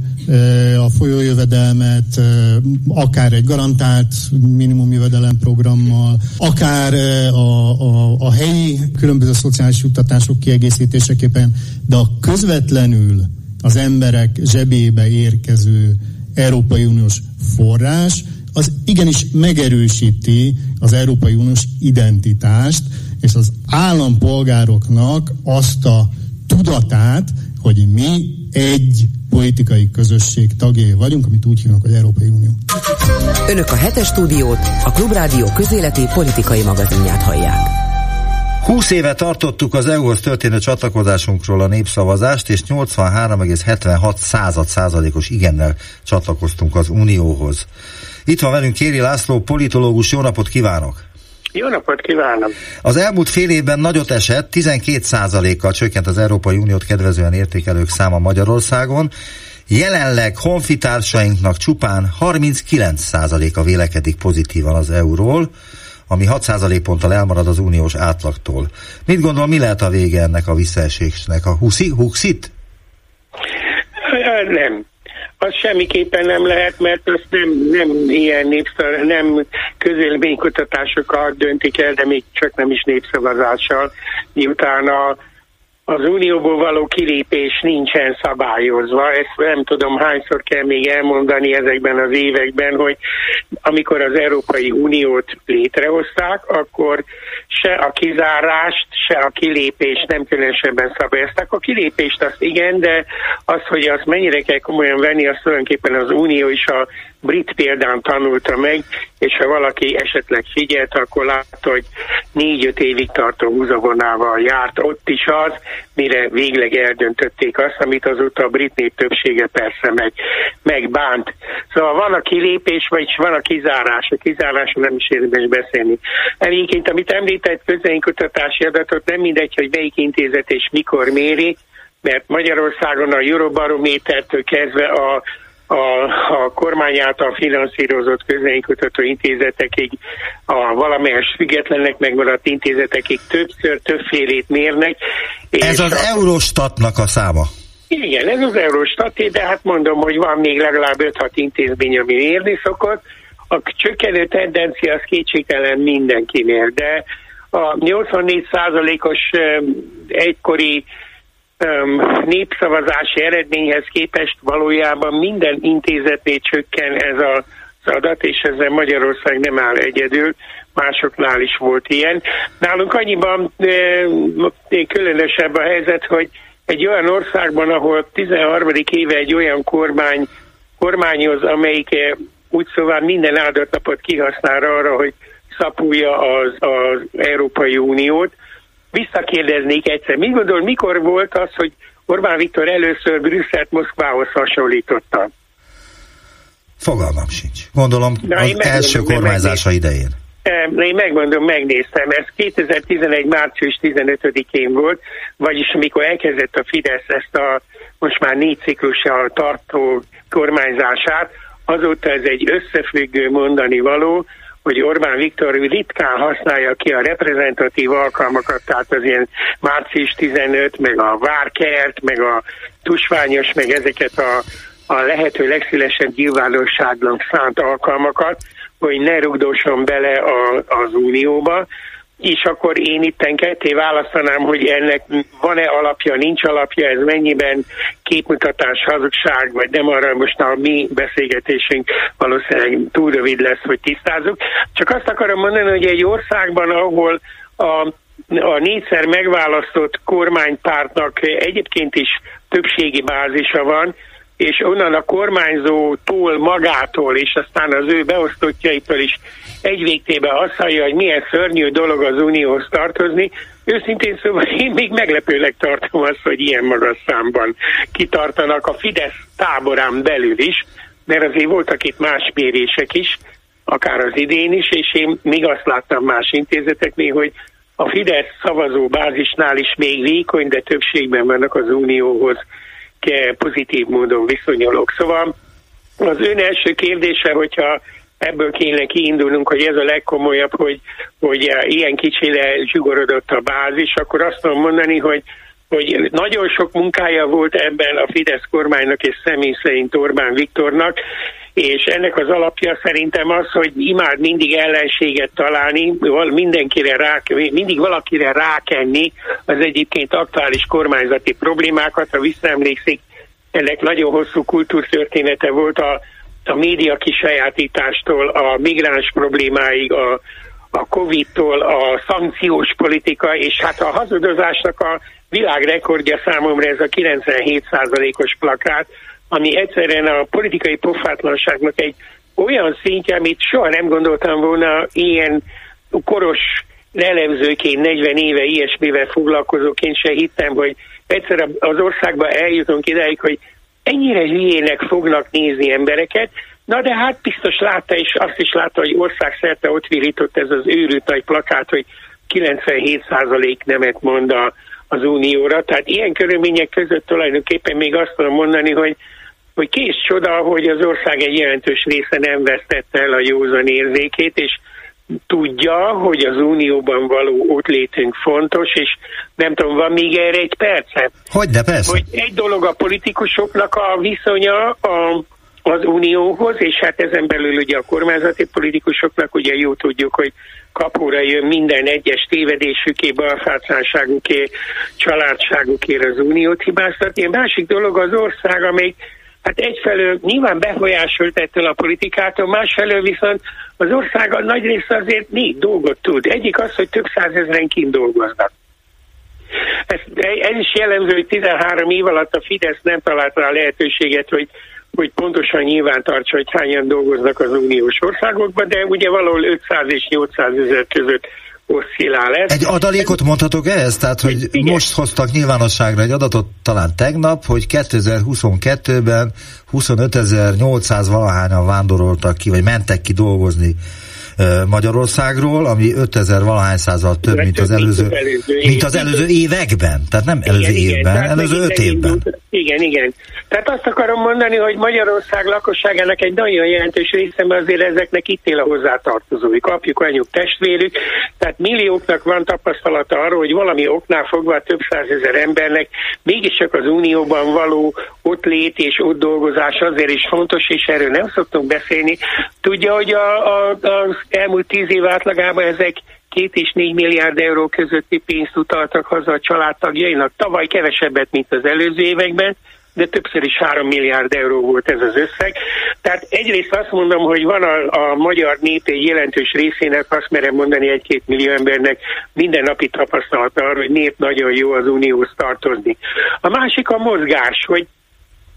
a folyójövedelmet, akár egy garantált minimum jövedelem programmal, akár a, a, a helyi különböző szociális juttatások kiegészítéseképpen, de a közvetlenül az emberek zsebébe érkező Európai Uniós forrás, az igenis megerősíti az Európai Uniós identitást, és az állampolgároknak azt a tudatát, hogy mi egy politikai közösség tagjai vagyunk, amit úgy hívnak, hogy Európai Unió. Önök a hetes stúdiót, a Klubrádió közéleti politikai magazinját hallják. 20 éve tartottuk az EU-hoz történő csatlakozásunkról a népszavazást, és 83,76 század százalékos igennel csatlakoztunk az Unióhoz. Itt van velünk Kéri László, politológus, jó napot kívánok! Jó napot kívánok! Az elmúlt fél évben nagyot esett, 12%-kal csökkent az Európai Uniót kedvezően értékelők száma Magyarországon. Jelenleg honfitársainknak csupán 39%-a vélekedik pozitívan az euróról, ami 6% ponttal elmarad az uniós átlagtól. Mit gondol, mi lehet a vége ennek a visszaesésnek? A huxit? Nem. Az semmiképpen nem lehet, mert azt nem, nem ilyen népszavazás, nem közélménykutatásokat döntik el, de még csak nem is népszavazással, miután a az unióból való kilépés nincsen szabályozva. Ezt nem tudom hányszor kell még elmondani ezekben az években, hogy amikor az Európai Uniót létrehozták, akkor se a kizárást, se a kilépést nem különösebben szabályozták. A kilépést azt igen, de az, hogy azt mennyire kell komolyan venni, az tulajdonképpen az Unió is a brit példán tanulta meg, és ha valaki esetleg figyelt, akkor látta, hogy négy-öt évig tartó húzavonával járt ott is az, mire végleg eldöntötték azt, amit azóta a brit nép többsége persze meg, megbánt. Szóval van a kilépés, vagy van a kizárás. A kizárásról nem is érdemes beszélni. Egyébként, amit említett közönkutatási adatot, nem mindegy, hogy melyik intézet és mikor méri, mert Magyarországon a Eurobarométertől kezdve a a, a kormány által finanszírozott közvénykutató intézetekig, a valamelyes függetlenek megmaradt intézetekig többször többfélét mérnek. Ez az a... Eurostatnak a száma. Igen, ez az Eurostat, de hát mondom, hogy van még legalább 5-6 intézmény, ami mérni szokott. A csökkenő tendencia az kétségtelen mindenkinél, de a 84%-os egykori népszavazási eredményhez képest valójában minden intézetnél csökken ez a adat, és ezzel Magyarország nem áll egyedül, másoknál is volt ilyen. Nálunk annyiban különösebb a helyzet, hogy egy olyan országban, ahol 13. éve egy olyan kormány kormányoz, amelyik úgy szóval minden áldott napot kihasznál arra, hogy szapulja az, az Európai Uniót, visszakérdeznék egyszer. Mi gondol, mikor volt az, hogy Orbán Viktor először Brüsszelt Moszkvához hasonlította? Fogalmam sincs. Gondolom Na, az első kormányzása idején. Én megmondom, megnéztem, ez 2011. március 15-én volt, vagyis amikor elkezdett a Fidesz ezt a most már négy ciklussal tartó kormányzását, azóta ez egy összefüggő mondani való, hogy Orbán Viktor ritkán használja ki a reprezentatív alkalmakat, tehát az ilyen március 15, meg a várkert, meg a tusványos, meg ezeket a, a lehető legszélesebb nyilvánosságnak szánt alkalmakat, hogy ne rugdosson bele a, az unióba, és akkor én itten ketté választanám, hogy ennek van-e alapja, nincs alapja, ez mennyiben képmutatás, hazugság, vagy nem arra most a mi beszélgetésünk valószínűleg túl rövid lesz, hogy tisztázzuk. Csak azt akarom mondani, hogy egy országban, ahol a a négyszer megválasztott kormánypártnak egyébként is többségi bázisa van, és onnan a kormányzótól magától, és aztán az ő beosztottjaitól is egy végtében azt hallja, hogy milyen szörnyű dolog az Unióhoz tartozni. Őszintén szóval [laughs] én még meglepőleg tartom azt, hogy ilyen magas számban kitartanak a Fidesz táborán belül is, mert azért voltak itt más mérések is, akár az idén is, és én még azt láttam más intézeteknél, hogy a Fidesz szavazó bázisnál is még vékony, de többségben vannak az Unióhoz pozitív módon viszonyulok. Szóval az ön első kérdése, hogyha ebből kéne kiindulnunk, hogy ez a legkomolyabb, hogy, hogy ilyen kicsire zsugorodott a bázis, akkor azt tudom mondani, hogy hogy nagyon sok munkája volt ebben a Fidesz kormánynak és személy szerint Orbán Viktornak, és ennek az alapja szerintem az, hogy imád mindig ellenséget találni, mindenkire rá, mindig valakire rákenni az egyébként aktuális kormányzati problémákat. Ha visszaemlékszik, ennek nagyon hosszú kultúrtörténete volt a, a média kisajátítástól, a migráns problémáig, a, a Covid-tól, a szankciós politika, és hát a hazudozásnak a világrekordja számomra ez a 97%-os plakát, ami egyszerűen a politikai pofátlanságnak egy olyan szintje, amit soha nem gondoltam volna ilyen koros elemzőként 40 éve ilyesmivel foglalkozók, én se hittem, hogy egyszer az országba eljutunk ideig, hogy ennyire hülyének fognak nézni embereket, Na de hát biztos látta, és azt is látta, hogy országszerte ott virított ez az őrült nagy plakát, hogy 97% nemet mond a, az unióra. Tehát ilyen körülmények között tulajdonképpen még azt tudom mondani, hogy hogy kész csoda, hogy az ország egy jelentős része nem vesztette el a józan érzékét, és tudja, hogy az unióban való ott létünk fontos, és nem tudom, van még erre egy perce? Hogy de persze. Hogy egy dolog a politikusoknak a viszonya a, az unióhoz, és hát ezen belül ugye a kormányzati politikusoknak ugye jó tudjuk, hogy kapóra jön minden egyes tévedésüké, balfátlanságuké, családságukért az uniót hibáztatni. A másik dolog az ország, amelyik hát egyfelől nyilván befolyásolt ettől a politikától, másfelől viszont az ország a nagy része azért négy dolgot tud. Egyik az, hogy több százezeren kint dolgoznak. Ez, ez is jellemző, hogy 13 év alatt a Fidesz nem talált rá lehetőséget, hogy hogy pontosan nyilván tartsa, hogy hányan dolgoznak az uniós országokban, de ugye valahol 500 és 800 ezer között oszcillál ez. Egy adalékot mondhatok ehhez? Tehát, hogy Igen. most hoztak nyilvánosságra egy adatot talán tegnap, hogy 2022-ben 25.800 valahányan vándoroltak ki, vagy mentek ki dolgozni Magyarországról, ami 5000 valahány százal több, mint az előző, mint az előző években. Tehát nem előző igen, évben, előző öt évben. Igen, igen. Tehát azt akarom mondani, hogy Magyarország lakosságának egy nagyon jelentős része, mert azért ezeknek itt él a hozzátartozóik, apjuk, anyjuk, testvérük, tehát millióknak van tapasztalata arról, hogy valami oknál fogva több százezer embernek mégiscsak az Unióban való ott lét és ott dolgozás azért is fontos, és erről nem szoktunk beszélni. Tudja, hogy a, a, az elmúlt tíz év átlagában ezek két és négy milliárd euró közötti pénzt utaltak haza a családtagjainak. Tavaly kevesebbet, mint az előző években, de többször is 3 milliárd euró volt ez az összeg. Tehát egyrészt azt mondom, hogy van a, a magyar nép egy jelentős részének, azt merem mondani egy-két millió embernek mindennapi tapasztalata arra, hogy nép nagyon jó az unióhoz tartozni. A másik a mozgás, hogy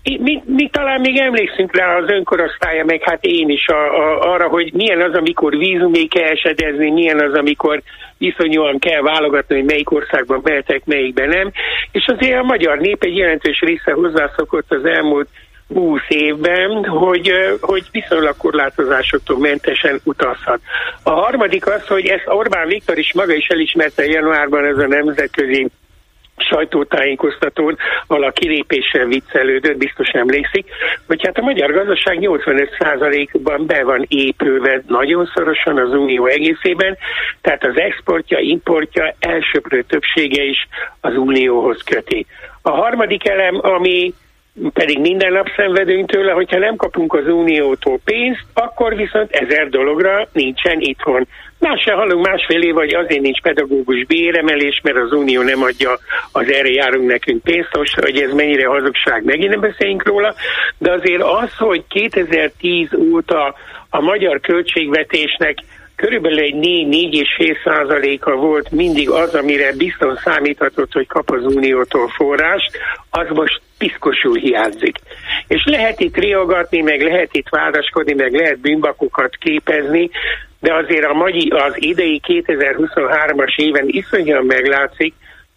mi, mi talán még emlékszünk rá az önkorosztálya, meg hát én is a, a, arra, hogy milyen az, amikor vízumé kell esedezni, milyen az, amikor iszonyúan kell válogatni, hogy melyik országban mehetek, melyikben nem. És azért a magyar nép egy jelentős része hozzászokott az elmúlt 20 évben, hogy, hogy viszonylag korlátozásoktól mentesen utazhat. A harmadik az, hogy ezt Orbán Viktor is maga is elismerte januárban ez a nemzetközi sajtótájékoztatón, ahol a kilépéssel viccelődött, biztos emlékszik, hogy hát a magyar gazdaság 85%-ban be van épülve nagyon szorosan az unió egészében, tehát az exportja, importja elsőprő többsége is az unióhoz köti. A harmadik elem, ami pedig minden nap szenvedünk tőle, hogyha nem kapunk az uniótól pénzt, akkor viszont ezer dologra nincsen itthon. Más se hallunk másfél év, hogy azért nincs pedagógus béremelés, mert az Unió nem adja az erre járunk nekünk pénzt, most, hogy ez mennyire hazugság, megint nem beszéljünk róla, de azért az, hogy 2010 óta a magyar költségvetésnek körülbelül egy 4-4,5 százaléka volt mindig az, amire biztos számíthatott, hogy kap az Uniótól forrás, az most piszkosul hiányzik. És lehet itt riogatni, meg lehet itt vádaskodni, meg lehet bűnbakokat képezni, de azért a magyi, az idei 2023-as éven iszonyúan meglátszik,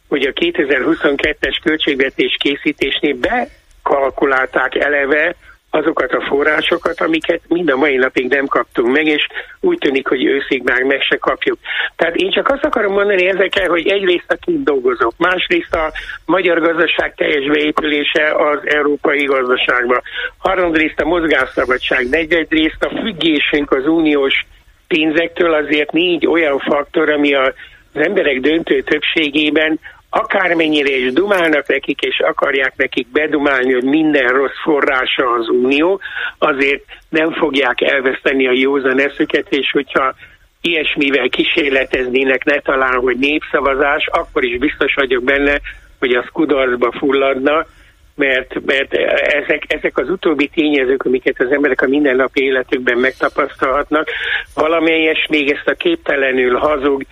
hogy a 2022-es költségvetés készítésnél bekalkulálták eleve azokat a forrásokat, amiket mind a mai napig nem kaptunk meg, és úgy tűnik, hogy őszig már meg se kapjuk. Tehát én csak azt akarom mondani ezekkel, hogy egyrészt a kint dolgozók, másrészt a magyar gazdaság teljes beépülése az európai gazdaságba, harmadrészt a mozgásszabadság, negyedrészt a függésünk az uniós pénzektől azért négy olyan faktor, ami az emberek döntő többségében akármennyire is dumálnak nekik, és akarják nekik bedumálni, hogy minden rossz forrása az unió, azért nem fogják elveszteni a józan eszüket, és hogyha ilyesmivel kísérleteznének ne talán, hogy népszavazás, akkor is biztos vagyok benne, hogy az kudarcba fulladna, mert, mert ezek, ezek az utóbbi tényezők, amiket az emberek a mindennapi életükben megtapasztalhatnak, valamelyes még ezt a képtelenül hazug,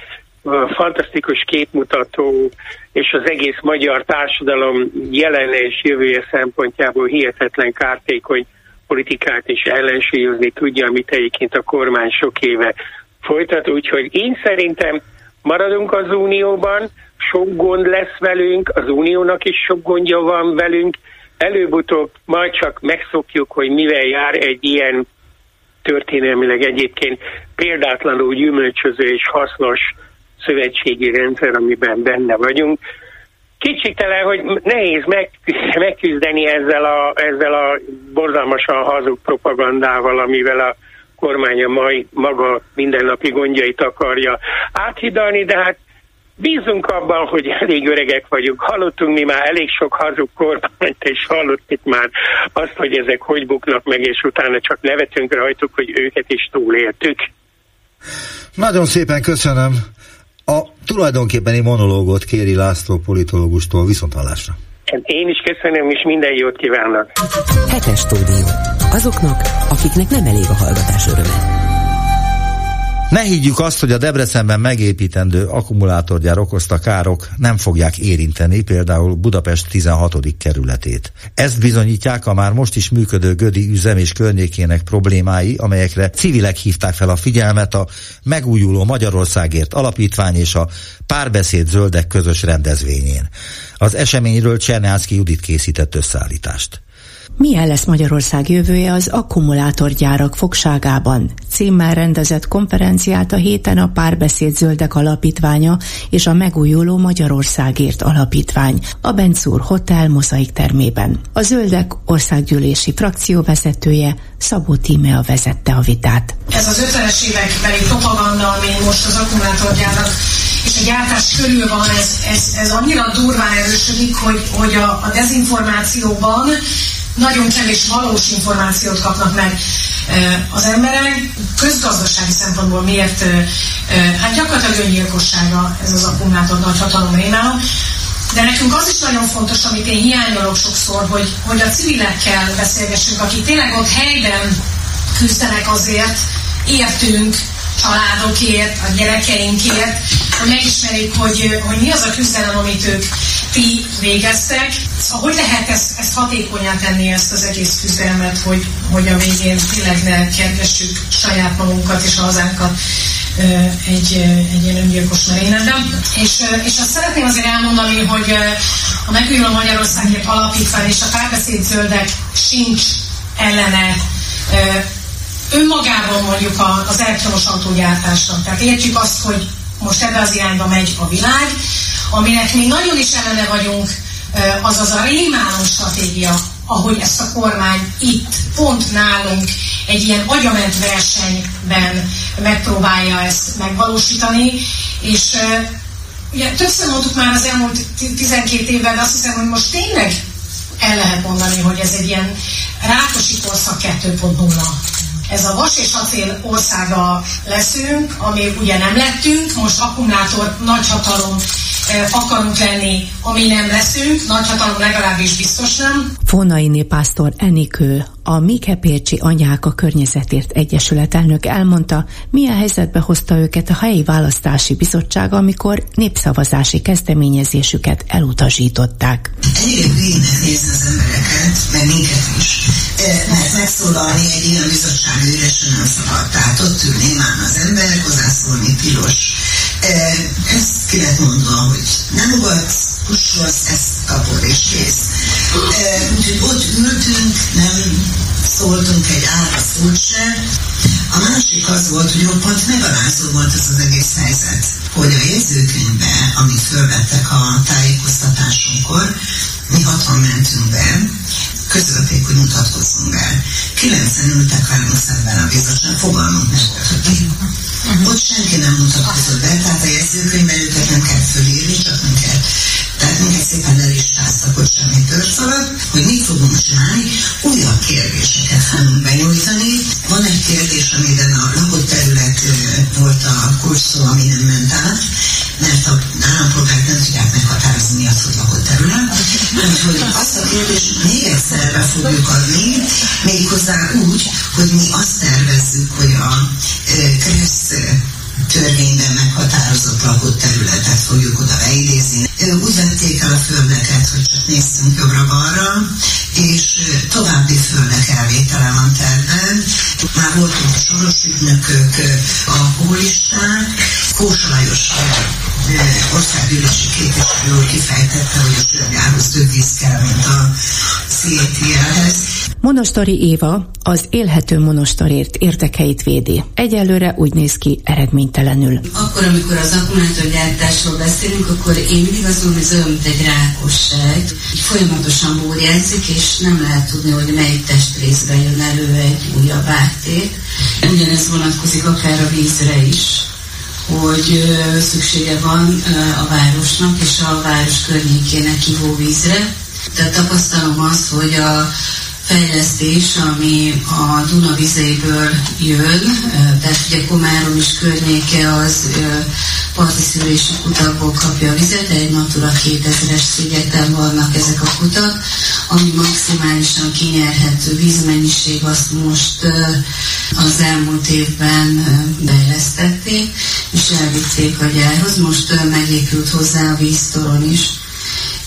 fantasztikus képmutató és az egész magyar társadalom jelene és jövője szempontjából hihetetlen kártékony politikát is ellensúlyozni tudja, amit egyébként a kormány sok éve folytat. Úgyhogy én szerintem maradunk az Unióban, sok gond lesz velünk, az Uniónak is sok gondja van velünk, előbb-utóbb majd csak megszokjuk, hogy mivel jár egy ilyen történelmileg egyébként példátlanul gyümölcsöző és hasznos szövetségi rendszer, amiben benne vagyunk. Kicsiktelen, hogy nehéz meg, megküzdeni ezzel a, ezzel a borzalmasan hazug propagandával, amivel a kormánya majd maga mindennapi gondjait akarja áthidalni, de hát Bízunk abban, hogy elég öregek vagyunk. Hallottunk mi már elég sok hazug kormányt, és hallottuk már azt, hogy ezek hogy buknak meg, és utána csak nevetünk rajtuk, hogy őket is túléltük. Nagyon szépen köszönöm. A tulajdonképpeni monológot Kéri László politológustól viszontlátásra. Én is köszönöm, és minden jót kívánok. Hetes stúdió. Azoknak, akiknek nem elég a hallgatás öröme. Ne higgyük azt, hogy a Debrecenben megépítendő akkumulátorgyár okozta károk nem fogják érinteni például Budapest 16. kerületét. Ezt bizonyítják a már most is működő Gödi üzem és környékének problémái, amelyekre civilek hívták fel a figyelmet a megújuló Magyarországért alapítvány és a párbeszéd zöldek közös rendezvényén. Az eseményről Csernyánszki Judit készített összeállítást. Milyen lesz Magyarország jövője az akkumulátorgyárak fogságában? Címmel rendezett konferenciát a héten a Párbeszéd Zöldek Alapítványa és a Megújuló Magyarországért Alapítvány a Benzúr Hotel mozaik termében. A Zöldek országgyűlési frakcióvezetője Szabó Tímea vezette a vitát. Ez az 50-es évekbeli propaganda, ami most az akkumulátorgyárak és a gyártás körül van, ez, ez, ez annyira durván erősödik, hogy, hogy a, a dezinformációban nagyon kevés valós információt kapnak meg az emberek. Közgazdasági szempontból miért, hát gyakorlatilag öngyilkossága ez az akkumulátor nagy hatalom rémálom. De nekünk az is nagyon fontos, amit én hiányolok sokszor, hogy, hogy a civilekkel beszélgessünk, akik tényleg ott helyben küzdenek azért, értünk, családokért, a gyerekeinkért, hogy megismerjük, hogy, hogy mi az a küzdelem, amit ők ti végeztek. Szóval hogy lehet ezt, ezt hatékonyan tenni, ezt az egész küzdelmet, hogy, hogy a végén tényleg ne kergessük saját magunkat és a hazánkat egy, egy ilyen öngyilkos merényletben. És, és azt szeretném azért elmondani, hogy a Megújuló Magyarországért Alapítvány és a párbeszéd zöldek sincs ellene önmagában mondjuk az elektromos autógyártásra. Tehát értjük azt, hogy most ebbe az irányba megy a világ, aminek mi nagyon is ellene vagyunk, az az a rémálom stratégia, ahogy ezt a kormány itt, pont nálunk egy ilyen agyament versenyben megpróbálja ezt megvalósítani, és ugye többször mondtuk már az elmúlt 12 évben, azt hiszem, hogy most tényleg el lehet mondani, hogy ez egy ilyen rákosi korszak 2.0 ez a vas és acél országa leszünk, ami ugye nem lettünk, most akkumulátor nagyhatalom akarunk lenni, ami nem leszünk, nagyhatalom legalábbis biztos nem. Fonainé pásztor Enikő, a Mikepércsi Anyák a Környezetért Egyesület elnök elmondta, milyen helyzetbe hozta őket a helyi választási bizottság, amikor népszavazási kezdeményezésüket elutasították. Elég nézni az embereket, meg minket is, mert megszólalni egy ilyen bizottság üresen nem szabad. Tehát ott ülni már az ember, hozzászólni tilos. Ez ki lett mondva, hogy nem volt kussolsz, ezt kapod és kész. Úgyhogy ott ültünk, nem szóltunk egy ára szót se. A másik az volt, hogy roppant megalázó volt ez az egész helyzet, hogy a jegyzőkönyvbe, amit fölvettek a tájékoztatásunkkor, mi hatan mentünk be, közölték, hogy mutatkozzunk be. Kilencen ültek velünk szemben a bizottság, fogalmunk nem volt, hogy ki. Uh-huh. Ott senki nem mutatkozott be, tehát a jegyzőkönyvben őket nem kell fölírni, csak minket. Tehát minket szépen lelistáztak, hogy semmi tört hogy mit fogunk csinálni, újabb kérdéseket fogunk benyújtani. Van egy kérdés, amiben a lakott terület volt a kurszó, ami nem ment át, mert a állampolgárok nem tudják meghatározni, mi az, hogy lakott terület. Úgyhogy azt a kérdést még egyszer be fogjuk adni, méghozzá úgy, hogy mi azt tervezzük, hogy a KRESZ törvényben meghatározott lakott területet fogjuk oda beidézni. Úgy vették el a földeket, hogy csak néztünk jobbra-balra, és további földek elvétele van terven. Már voltunk soros ügynökök, a hólistán, Kósa Lajos országgyűlési képviselő úr kifejtette, hogy a sörgához több víz kell, mint a CETL-hez. Monostori Éva az élhető monostorért érdekeit védi. Egyelőre úgy néz ki eredménytelenül. Akkor, amikor az akkumulátorgyártásról beszélünk, akkor én mindig azt mondom, hogy ez olyan, mint egy rákosság. Így folyamatosan búrjázik, és nem lehet tudni, hogy melyik testrészben jön elő egy újabb áttét. Ugyanez vonatkozik akár a vízre is hogy szüksége van a városnak és a város környékének ivóvízre. Tehát tapasztalom azt, hogy a fejlesztés, ami a Duna vizéből jön, tehát ugye Komárom is környéke az parti szűrési kutakból kapja a vizet, egy Natura 2000-es szigeten vannak ezek a kutak, ami maximálisan kinyerhető vízmennyiség, azt most az elmúlt évben bejeleztették, és elvitték a gyárhoz. Most megépült hozzá a víztoron is,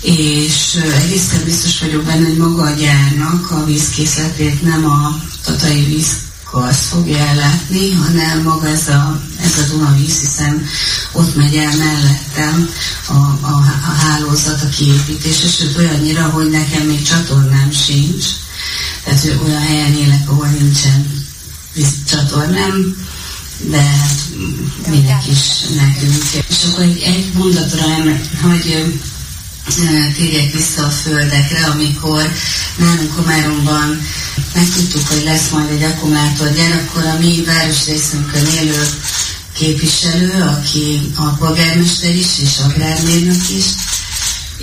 és egészen biztos vagyok benne, hogy maga a gyárnak a vízkészletét nem a tatai vízkarsz fogja ellátni, hanem maga ez a, ez a Dunavíz, hiszen ott megy el mellettem a, a, a hálózat, a kiépítése, sőt olyannyira, hogy nekem még csatornám sincs, tehát olyan helyen élek, ahol nincsen vízcsatornám, de minek is nekünk. És akkor egy, egy mondatra, hogy térjek vissza a földekre, amikor nálunk Komáromban megtudtuk, hogy lesz majd egy akkumulátorgyár, akkor a mi városrészünkön élő képviselő, aki a polgármester is, és agrármérnök is,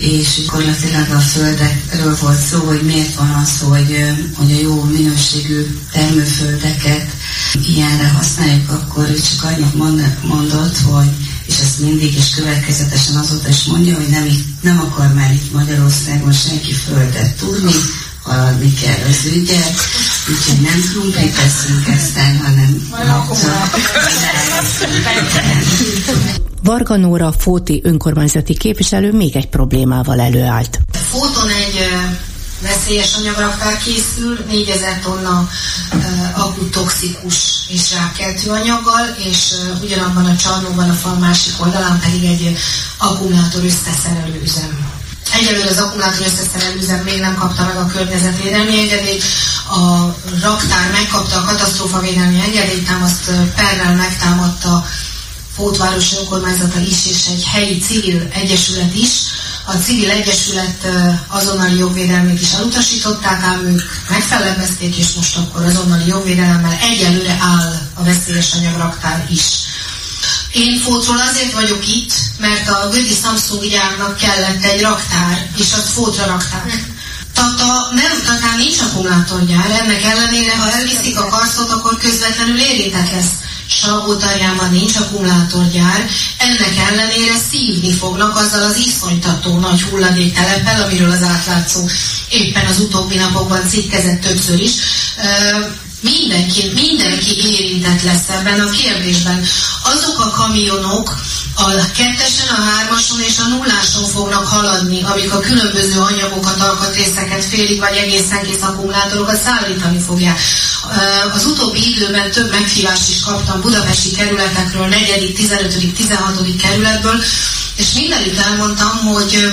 és gyakorlatilag a földekről volt szó, hogy miért van az, hogy, hogy a jó minőségű termőföldeket ilyenre használjuk, akkor ő csak annyit mondott, hogy és ezt mindig és következetesen azóta is mondja, hogy nem, nem akar már itt Magyarországon senki földet tudni, haladni kell az ügyet, úgyhogy nem krumplit teszünk eztán, hanem Varga Nóra Fóti önkormányzati képviselő még egy problémával előállt. Fóton egy veszélyes anyagrakár készül, 4000 tonna uh, akutoxikus és rákeltő anyaggal, és ugyanabban a csarnóban a fal másik oldalán pedig egy akkumulátor összeszerelő üzem. Egyelőre az akkumulátor összeszerelő üzem még nem kapta meg a környezetvédelmi engedélyt, a raktár megkapta a katasztrófavédelmi engedélyt, ám azt perrel megtámadta Fótváros önkormányzata is, és egy helyi civil egyesület is, a civil egyesület azonnali jogvédelmét is elutasították, ám ők megfelebezték, és most akkor azonnali jogvédelemmel egyelőre áll a veszélyes anyag is. Én Fótról azért vagyok itt, mert a Gödi Samsung gyárnak kellett egy raktár, és azt Fótra raktár. Tata, nem, Tatán nincs akkumulátorgyár, ennek ellenére, ha elviszik a karszot, akkor közvetlenül érintett lesz. Salgótarjában nincs akkumulátorgyár, ennek ellenére szívni fognak azzal az iszonytató nagy hulladékteleppel, amiről az átlátszó éppen az utóbbi napokban cikkezett többször is. Mindenki, mindenki érintett lesz ebben a kérdésben. Azok a kamionok, a kettesen, a hármason és a nulláson fognak haladni, amik a különböző anyagokat, alkatrészeket, félig vagy egészen kész akkumulátorokat szállítani fogják. Az utóbbi időben több meghívást is kaptam budapesti kerületekről, 4., 15., 16. kerületből, és mindenütt elmondtam, hogy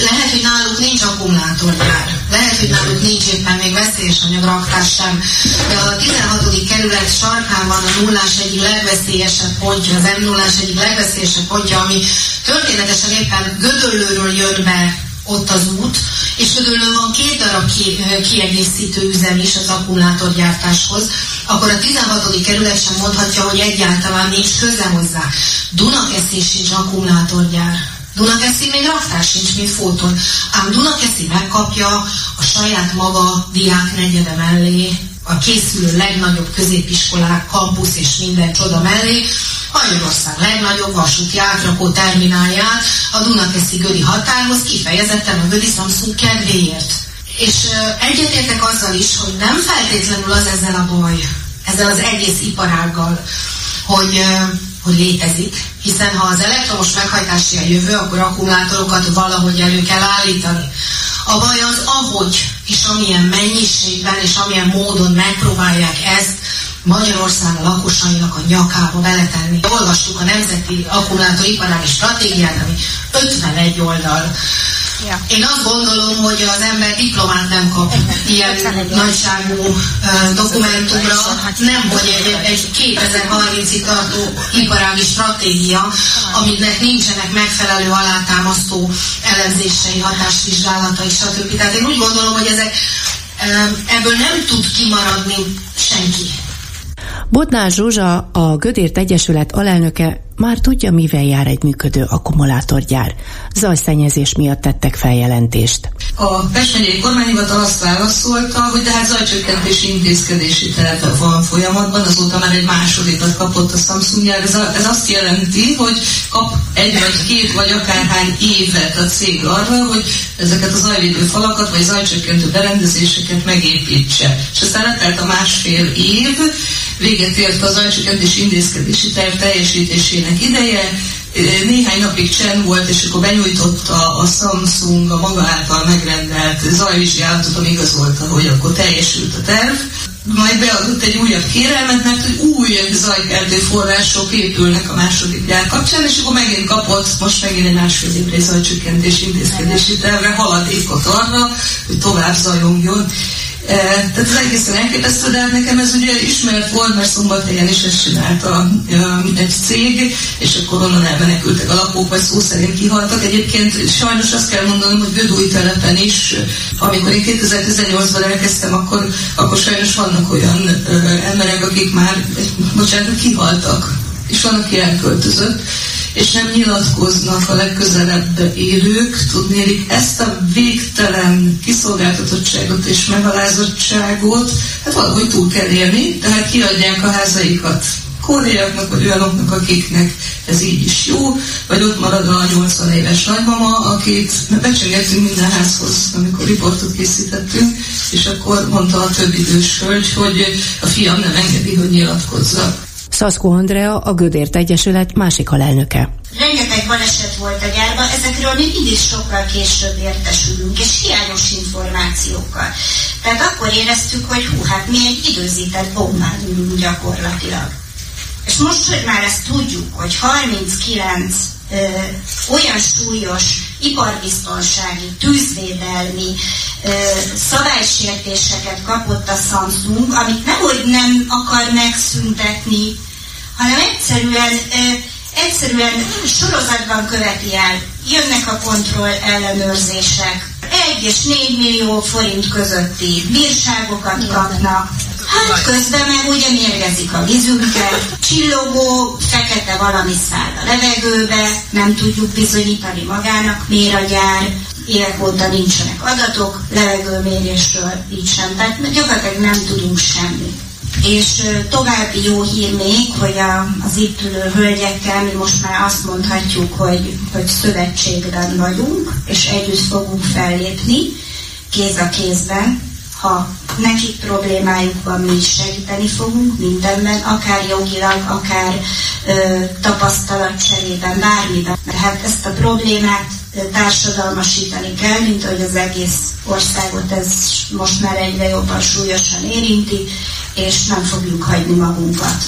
lehet, hogy náluk nincs akkumulátorgyár, lehet, hogy náluk nincs éppen még veszélyes anyagraktás sem, de a 16. kerület sarkán van a nullás egyik legveszélyesebb pontja, az m 0 egyik legveszélyesebb pontja, ami történetesen éppen Gödöllőről jön be ott az út, és Gödöllőn van két darab ki, kiegészítő üzem is az akkumulátorgyártáshoz, akkor a 16. kerület sem mondhatja, hogy egyáltalán nincs köze hozzá. Dunakeszi sincs akkumulátorgyár Dunakeszi még raktár sincs, mint fóton, ám Dunakeszi megkapja a saját maga diák negyede mellé, a készülő legnagyobb középiskolák, kampusz és minden csoda mellé, Magyarország legnagyobb vasúti átrakó terminálját a Dunakeszi Gödi határhoz kifejezetten a Gödi Samsung kedvéért. És egyetértek azzal is, hogy nem feltétlenül az ezzel a baj, ezzel az egész iparággal, hogy hogy létezik, hiszen ha az elektromos meghajtási a jövő, akkor akkumulátorokat valahogy elő kell állítani. A baj az, ahogy és amilyen mennyiségben és amilyen módon megpróbálják ezt Magyarország lakosainak a nyakába beletenni. Olvastuk a Nemzeti Akkumulátoriparági Stratégiát, ami 51 oldal. Ja. Én azt gondolom, hogy az ember diplomát nem kap ilyen nagyságú dokumentumra, nem hogy egy, egy 2030-ig tartó iparági stratégia, aminek nincsenek megfelelő alátámasztó elemzései, hatásvizsgálatai, stb. Tehát én úgy gondolom, hogy ezek ebből nem tud kimaradni senki. Bodnár Zsuzsa, a Gödért Egyesület alelnöke már tudja, mivel jár egy működő akkumulátorgyár. Zajszennyezés miatt tettek feljelentést. A Pest megyei kormányhivatal azt válaszolta, hogy tehát zajcsökkentési intézkedési terve van folyamatban, azóta már egy másodikat kapott a Samsung gyár. Ez, ez azt jelenti, hogy kap egy vagy két vagy akárhány évet a cég arra, hogy ezeket a zajvédő falakat vagy zajcsökkentő berendezéseket megépítse. És aztán letelt a másfél év, véget ért az zajcsökkentési intézkedési terv teljesítésének ideje, néhány napig csend volt, és akkor benyújtotta a Samsung a maga által megrendelt zajvizsgálatot, ami igazolta, hogy akkor teljesült a terv. Majd beadott egy újabb kérelmet, mert hogy új zajkeltő források épülnek a második gyár kapcsán, és akkor megint kapott, most megint egy másfél évre zajcsökkentés intézkedési tervre haladékot arra, hogy tovább zajongjon. Tehát ez egészen elképesztő, de nekem ez ugye ismert volt, mert szombathelyen is ezt csinálta egy cég, és akkor onnan elmenekültek a lakók, vagy szó szerint kihaltak. Egyébként sajnos azt kell mondanom, hogy Gödúj telepen is, amikor én 2018-ban elkezdtem, akkor, akkor sajnos vannak olyan emberek, akik már, bocsánat, kihaltak, és van, aki elköltözött és nem nyilatkoznak a legközelebb élők, tudnélik ezt a végtelen kiszolgáltatottságot és megalázottságot, hát valahogy túl kell élni, tehát kiadják a házaikat koreaiaknak, vagy olyanoknak, akiknek ez így is jó, vagy ott marad a 80 éves nagymama, akit becsengettünk minden házhoz, amikor riportot készítettünk, és akkor mondta a több idős hölgy, hogy a fiam nem engedi, hogy nyilatkozza. Szaszko Andrea, a Gödért Egyesület másik alelnöke. Rengeteg baleset volt a gyárban, ezekről mi mindig sokkal később értesülünk, és hiányos információkkal. Tehát akkor éreztük, hogy hú, hát mi egy időzített bombán ülünk gyakorlatilag. És most, hogy már ezt tudjuk, hogy 39 ö, olyan súlyos iparbiztonsági, tűzvédelmi szabálysértéseket kapott a Samsung, amit nem, hogy nem akar megszüntetni, hanem egyszerűen, egyszerűen sorozatban követi el. Jönnek a kontroll ellenőrzések, 1 és 4 millió forint közötti bírságokat kapnak, Hát közben meg ugye mérgezik a vízünket, csillogó, fekete valami száll a levegőbe, nem tudjuk bizonyítani magának, miért a gyár, évek óta nincsenek adatok, levegőmérésről így sem, tehát gyakorlatilag nem tudunk semmit. És további jó hír még, hogy a, az itt ülő hölgyekkel mi most már azt mondhatjuk, hogy, hogy szövetségben vagyunk, és együtt fogunk fellépni, kéz a kézben, ha nekik problémájuk van, mi is segíteni fogunk mindenben, akár jogilag, akár ö, tapasztalatcserében, bármiben. Mert hát ezt a problémát társadalmasítani kell, mint hogy az egész országot ez most már egyre jobban súlyosan érinti, és nem fogjuk hagyni magunkat.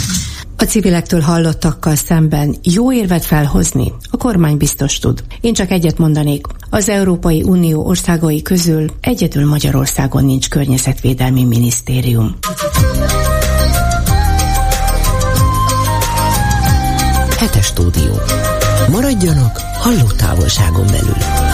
A civilektől hallottakkal szemben jó érvet felhozni a kormány biztos tud. Én csak egyet mondanék, az Európai Unió országai közül egyedül Magyarországon nincs környezetvédelmi minisztérium. Hetes stúdió. Maradjanak halló távolságon belül.